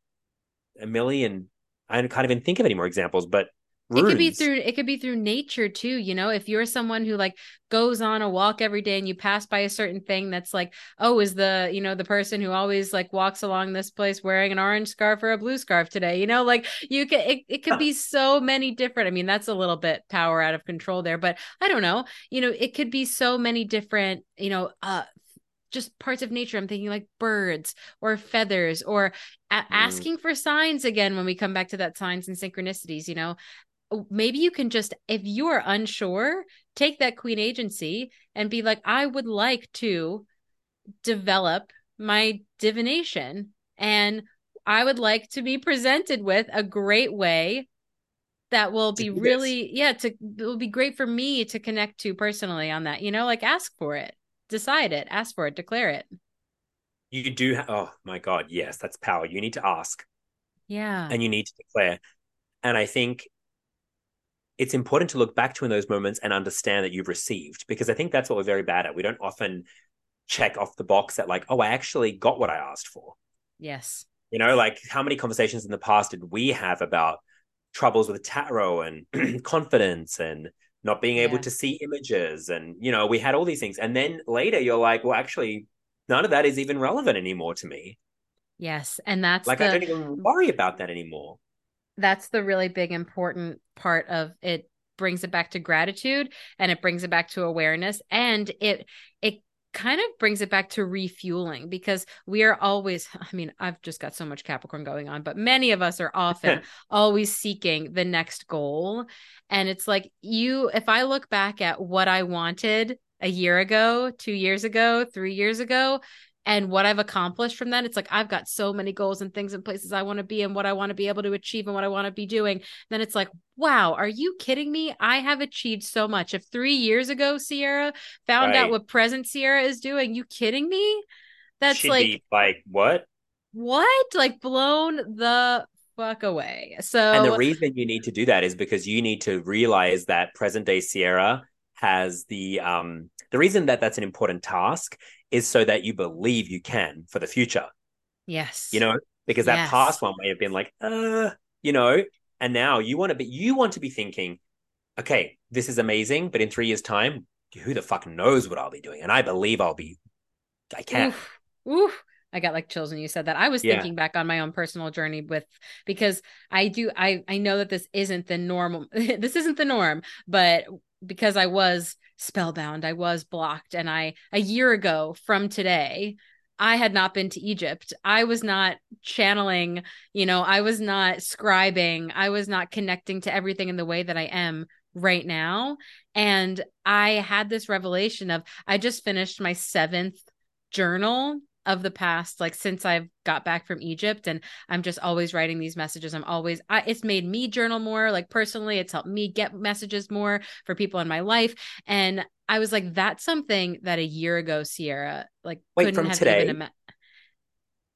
a million i can't even think of any more examples but Runes. It could be through it could be through nature too, you know. If you're someone who like goes on a walk every day and you pass by a certain thing that's like, oh, is the, you know, the person who always like walks along this place wearing an orange scarf or a blue scarf today, you know, like you can it, it could be so many different. I mean, that's a little bit power out of control there, but I don't know. You know, it could be so many different, you know, uh just parts of nature. I'm thinking like birds or feathers or a- mm. asking for signs again when we come back to that signs and synchronicities, you know, maybe you can just if you are unsure take that queen agency and be like i would like to develop my divination and i would like to be presented with a great way that will be really this. yeah to it will be great for me to connect to personally on that you know like ask for it decide it ask for it declare it. You do ha- oh my god yes that's power you need to ask. Yeah. And you need to declare. And i think it's important to look back to in those moments and understand that you've received because i think that's what we're very bad at. We don't often check off the box that like oh i actually got what i asked for. Yes. You know like how many conversations in the past did we have about troubles with tarot and confidence and not being able yeah. to see images and you know we had all these things. And then later you're like well actually none of that is even relevant anymore to me. Yes. And that's like the, i don't even worry about that anymore that's the really big important part of it. Brings it back to gratitude and it brings it back to awareness and it it kind of brings it back to refueling because we are always i mean i've just got so much capricorn going on but many of us are often always seeking the next goal. And it's like you if i look back at what i wanted a year ago 2 years ago 3 years ago and what I've accomplished from that. It's like I've got so many goals and things and places I want to be and what I want to be able to achieve and what I want to be doing. Then it's like, wow, are you kidding me? I have achieved so much. If three years ago Ciera found right. out what present Ciera is doing, you kidding me? That's She'd like like what? What? Like blown the fuck away. So And the reason you need to do that is because you need to realize that present day Ciera has the um the reason that that's an important task is so that you believe you can for the future. Yes. You know, because that yes. past one may have been like, uh, you know, and now you want to be you want to be thinking, okay, this is amazing, but in three years' time, who the fuck knows what I'll be doing? And I believe I'll be I can. Oof. Oof. I got like chills when you said that. I was yeah. thinking back on my own personal journey with because I do I I know that this isn't the normal this isn't the norm, but because I was spellbound, I was blocked. And I, a year ago from today, I had not been to Egypt. I was not channeling, you know, I was not scribing. I was not connecting to everything in the way that I am right now. And I had this revelation of I just finished my seventh journal of the past like since I've got back from Egypt and I'm just always writing these messages I'm always I, it's made me journal more like personally it's helped me get messages more for people in my life and I was like that's something that a year ago Ciera like Wait, couldn't have today? even ima-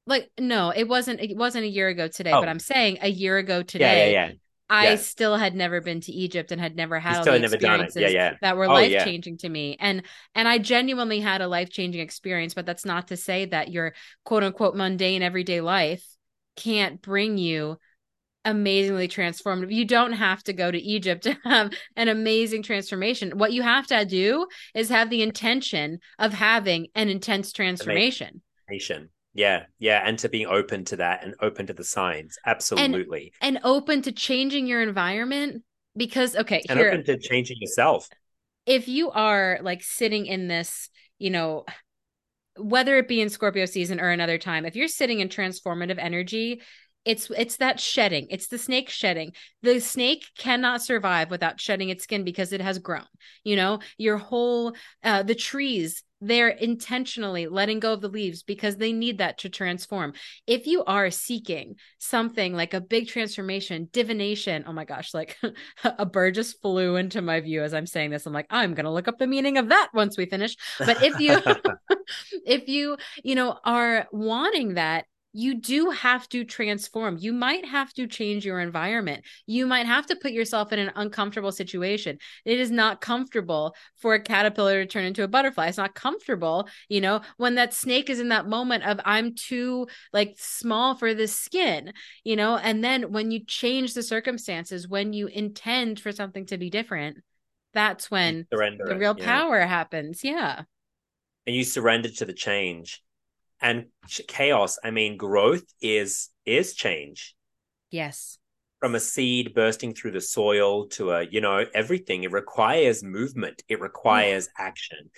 like no it wasn't it wasn't a year ago today oh. but I'm saying a year ago today yeah, yeah, yeah. I yeah. still had never been to Egypt and had never had all experiences yeah, yeah. that were oh, life changing to me. And and I genuinely had a life changing experience, but that's not to say that your quote unquote mundane everyday life can't bring you amazingly transformative. You don't have to go to Egypt to have an amazing transformation. What you have to do is have the intention of having an intense transformation. Transformation. Yeah, yeah, and to being open to that and open to the signs, absolutely, and, and open to changing your environment because okay, and here, open to changing yourself. If you are like sitting in this, you know, whether it be in Scorpio season or another time, if you're sitting in transformative energy, it's it's that shedding. It's the snake shedding. The snake cannot survive without shedding its skin because it has grown you know? Your whole uh the trees they're intentionally letting go of the leaves because they need that to transform. If you are seeking something like a big transformation divination oh my gosh like a bird just flew into my view as i'm saying this. I'm like i'm going to look up the meaning of that once we finish. But if you if you you know are wanting that you do have to transform. You might have to change your environment. You might have to put yourself in an uncomfortable situation. It is not comfortable for a caterpillar to turn into a butterfly. It's not comfortable, you know, when that snake is in that moment of I'm too like small for this skin, you know, and then when you change the circumstances, when you intend for something to be different, that's when the it, real yeah. power happens. Yeah. And you surrender to the change and chaos i mean growth is is change. Yes. From a seed bursting through the soil to a you know everything it requires movement. It requires action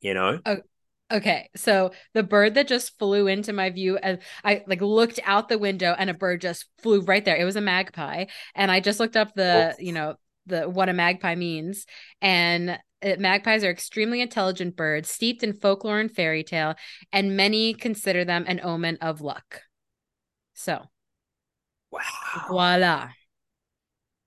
you know? Oh, okay so the bird that just flew into my view as i like looked out the window and a bird just flew right there. It was a magpie and i just looked up the you know the what a magpie means and uh, Uh, magpies are extremely intelligent birds, steeped in folklore and fairy tale, and many consider them an omen of luck. So, wow. Voila.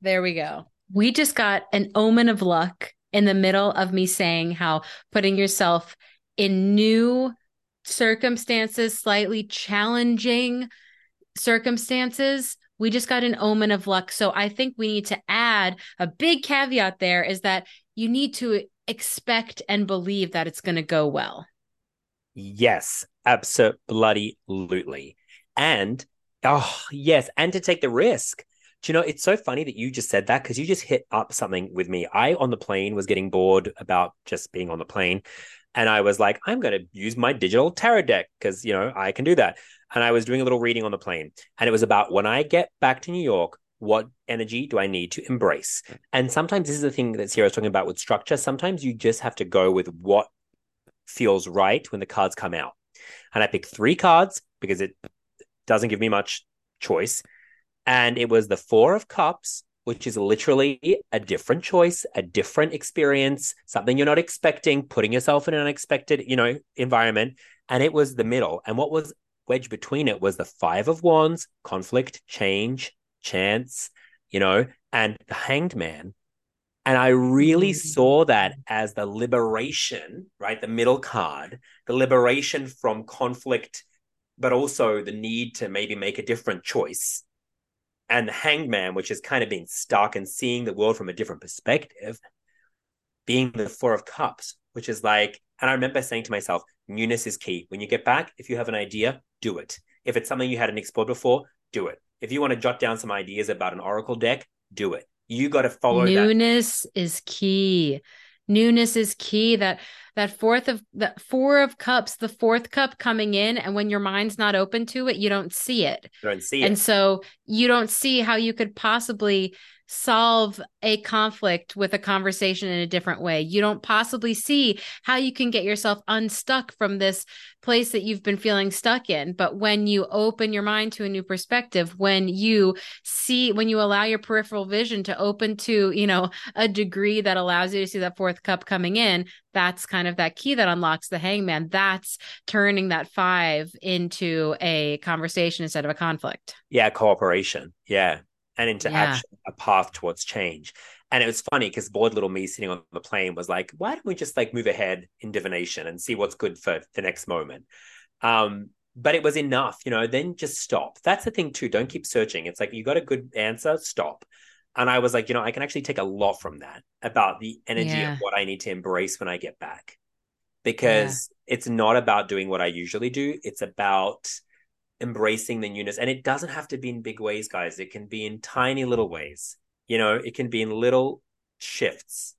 There we go. We just got an omen of luck in the middle of me saying how putting yourself in new circumstances, slightly challenging circumstances, we just got an omen of luck. So I think we need to add a big caveat there is that you need to expect and believe that it's going to go well. Yes, absolutely. And oh, yes, and to take the risk. Do you know, it's so funny that you just said that because you just hit up something with me. I, on the plane, was getting bored about just being on the plane. And I was like, I'm going to use my digital tarot deck because, you know, I can do that. And I was doing a little reading on the plane. And it was about when I get back to New York, what energy do I need to embrace? And sometimes this is the thing that Ciera's talking about with structure. Sometimes you just have to go with what feels right when the cards come out. And I picked three cards because it doesn't give me much choice. And it was the Four of Cups, which is literally a different choice, a different experience, something you're not expecting, putting yourself in an unexpected, you know, environment. And it was the middle. And what was wedged between it was the Five of Wands, conflict, change, chance, you know, and the Hanged Man. And I really mm-hmm. saw that as the liberation, right? The middle card, the liberation from conflict, but also the need to maybe make a different choice. And the hanged man, which is kind of being stuck and seeing the world from a different perspective, being the Four of Cups, which is like, and I remember saying to myself, newness is key. When you get back, if you have an idea, do it. If it's something you hadn't explored before, do it. If you want to jot down some ideas about an oracle deck, do it. You got to follow newness that. is key. Newness is key. That that fourth of the four of cups, the fourth cup coming in, and when your mind's not open to it, you don't see it. You don't see it. And so you don't see how you could possibly solve a conflict with a conversation in a different way. You don't possibly see how you can get yourself unstuck from this place that you've been feeling stuck in. But when you open your mind to a new perspective, when you see, when you allow your peripheral vision to open to, you know, a degree that allows you to see that fourth cup coming in, that's kind of that key that unlocks the hangman. That's turning that five into a conversation instead of a conflict. Yeah, cooperation. Yeah and into yeah. action, a path towards change. And it was funny because bored little me sitting on the plane was like, why don't we just like move ahead in divination and see what's good for the next moment? Um, but it was enough, you know, then just stop. That's the thing too. Don't keep searching. It's like you got a good answer, stop. And I was like, you know, I can actually take a lot from that about the energy yeah. of what I need to embrace when I get back. Because yeah. it's not about doing what I usually do. It's about embracing the newness. And it doesn't have to be in big ways, guys. It can be in tiny little ways. You know, it can be in little shifts,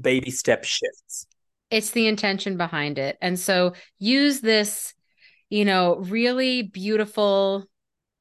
baby step shifts. It's the intention behind it. And so use this, you know, really beautiful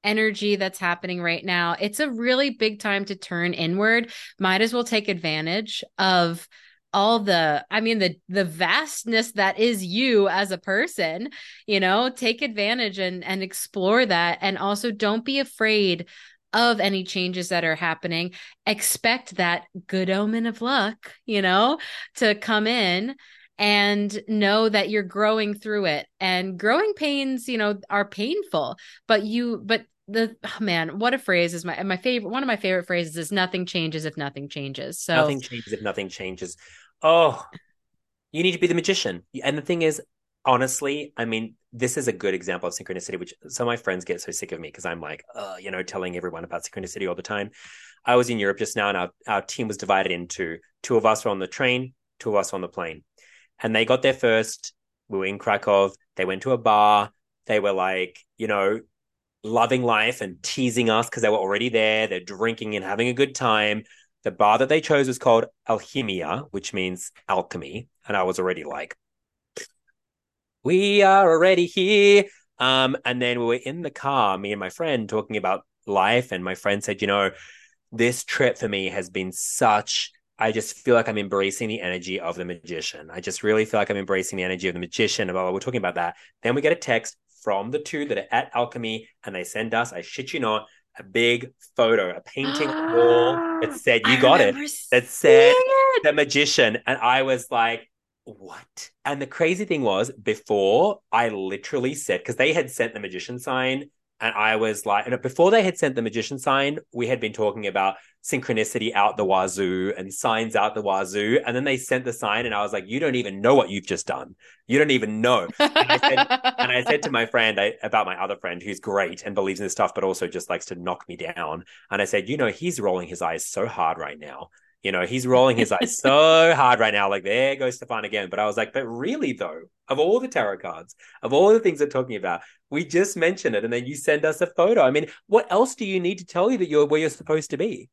energy that's happening right now. It's a really big time to turn inward. Might as well take advantage of all the i mean the the vastness that is you as a person you know take advantage and and explore that. And also don't be afraid of any changes that are happening. Expect that good omen of luck you know to come in and know that you're growing through it. And growing pains you know are painful but you but the oh man what a phrase is my my favorite one of my favorite phrases is nothing changes if nothing changes. So nothing changes if nothing changes oh, you need to be the magician. And the thing is, honestly, I mean, this is a good example of synchronicity, which some of my friends get so sick of me because I'm like, uh, you know, telling everyone about synchronicity all the time. I was in Europe just now, and our, our team was divided into two of us were on the train, two of us were on the plane. And they got there first. We were in Krakow. They went to a bar. They were like, you know, loving life and teasing us because they were already there. They're drinking and having a good time. The bar that they chose was called Alchemia, which means alchemy. And I was already like, we are already here. Um, and then we were in the car, me and my friend, talking about life. And my friend said, you know, this trip for me has been such I just feel like I'm embracing the energy of the magician. I just really feel like I'm embracing the energy of the magician. And we're talking about that. Then we get a text from the two that are at Alchemy, and they send us, I shit you not, a big photo, a painting wall that said, You got it. That said, it. The magician. And I was like, What? And the crazy thing was, before I literally said, because they had sent the magician sign and I was like, and before they had sent the magician sign, we had been talking about synchronicity out the wazoo and signs out the wazoo. And then they sent the sign, and I was like, you don't even know what you've just done. You don't even know. And I said, and I said to my friend I, about my other friend who's great and believes in this stuff, but also just likes to knock me down. And I said, you know, he's rolling his eyes so hard right now. You know, he's rolling his eyes so hard right now. Like, there goes Stephan again. But I was like, but really, though, of all the tarot cards, of all the things they're talking about, we just mention it and then you send us a photo. I mean, what else do you need to tell you that you're where you're supposed to be?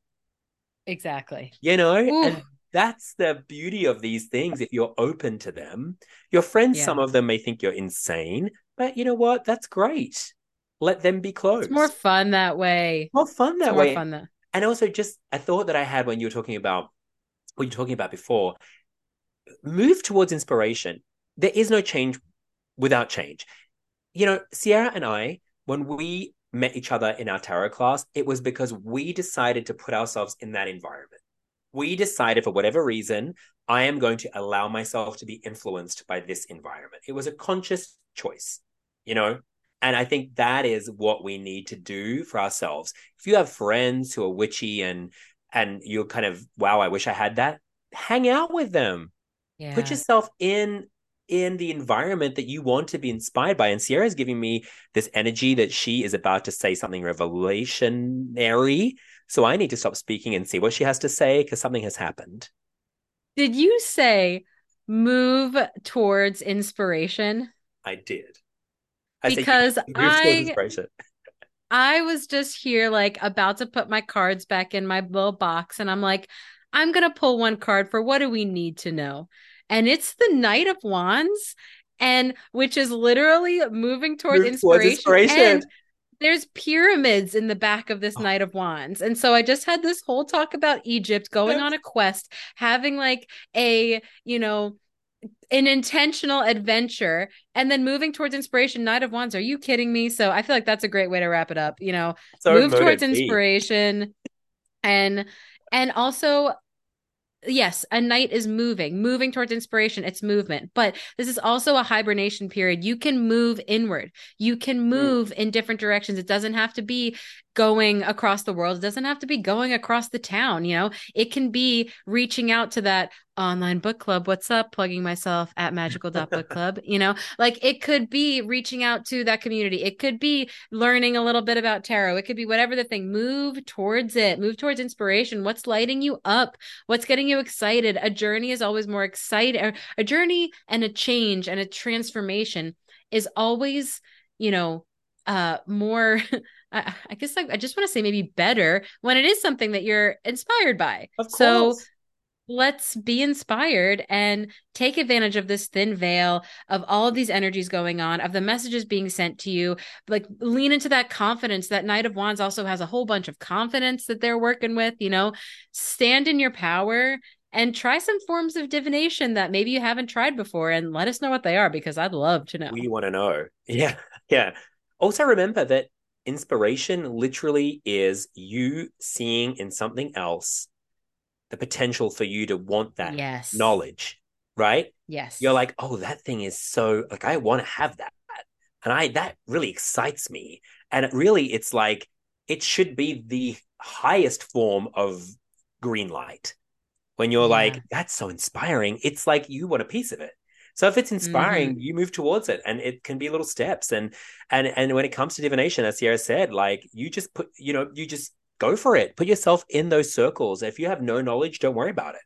Exactly. You know, Ooh. and that's the beauty of these things. If you're open to them, your friends, yeah. some of them may think you're insane, but you know what? That's great. Let them be close. It's more fun that way. More fun that it's way. More fun that and also just a thought that I had when you were talking about what you're talking about before, move towards inspiration. There is no change without change. You know, Ciera and I, when we met each other in our tarot class, it was because we decided to put ourselves in that environment. We decided for whatever reason, I am going to allow myself to be influenced by this environment. It was a conscious choice, you know? And I think that is what we need to do for ourselves. If you have friends who are witchy and and you're kind of, wow, I wish I had that, hang out with them. Yeah. Put yourself in in the environment that you want to be inspired by. And Ciera is giving me this energy that she is about to say something revelationary. So I need to stop speaking and see what she has to say because something has happened. Did you say move towards inspiration? I did because I I was just here like about to put my cards back in my little box and I'm like I'm going to pull one card for what do we need to know? And it's the Knight of Wands and which is literally moving towards Move inspiration. Towards inspiration. And there's pyramids in the back of this oh. Knight of Wands. And so I just had this whole talk about Egypt going on a quest, having like a, you know, an intentional adventure and then moving towards inspiration. Knight of wands are you kidding me? So i feel like that's a great way to wrap it up you know so move towards inspiration and and also yes a knight is moving moving towards inspiration. It's movement but this is also a hibernation period. You can move inward. You can mm. move mm. in different directions. It doesn't have to be going across the world. It doesn't have to be going across the town you know? It can be reaching out to that online book club what's up? Plugging myself at magical dot book club you know? Like it could be reaching out to that community. It could be learning a little bit about tarot. It could be whatever the thing. Move towards it. Move towards inspiration. What's lighting you up? What's getting you excited? A journey is always more exciting a journey and a change and a transformation is always you know uh more I, I guess I, I just want to say maybe better when it is something that you're inspired by. So let's be inspired and take advantage of this thin veil of all of these energies going on of the messages being sent to you like lean into that confidence that knight of wands also has a whole bunch of confidence that they're working with you know stand in your power and try some forms of divination that maybe you haven't tried before and let us know what they are because I'd love to know. We want to know. Yeah. Yeah. Also remember that inspiration literally is you seeing in something else the potential for you to want that yes. knowledge, right? Yes. You're like, oh, that thing is so like I want to have that. And I that really excites me. And it really it's like it should be the highest form of green light. When you're yeah. like, that's so inspiring, it's like you want a piece of it. So if it's inspiring, mm-hmm. you move towards it, and it can be little steps. And and and when it comes to divination, as Ciera said, like you just put, you know, you just go for it. Put yourself in those circles. If you have no knowledge, don't worry about it.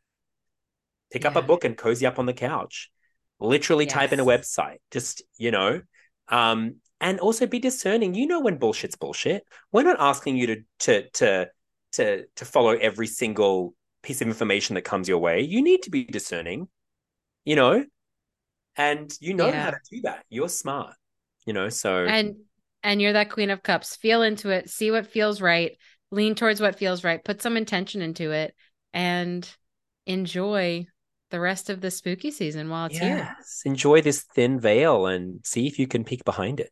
Pick yeah. up a book and cozy up on the couch. Literally yes. type in a website. Just you know, um, and also be discerning. You know when bullshit's bullshit. We're not asking you to to to to to follow every single piece of information that comes your way. You need to be discerning. You know, and you know yeah. how to do that. You're smart you know so and and you're that queen of cups. Feel into it. See what feels right. Lean towards what feels right. Put some intention into it and enjoy the rest of the spooky season while it's yes. here enjoy this thin veil and see if you can peek behind it.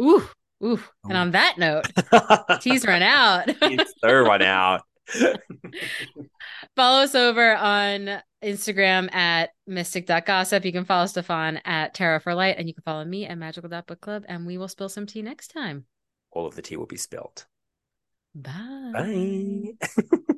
Ooh ooh. And oh. on that note teas run out. Teas run out Follow us over on Instagram at mystic.gossip. You can follow Stephan at Tarot for Light, and you can follow me at magical.book club, and we will spill some tea next time. all of the tea will be spilled. Bye. Bye.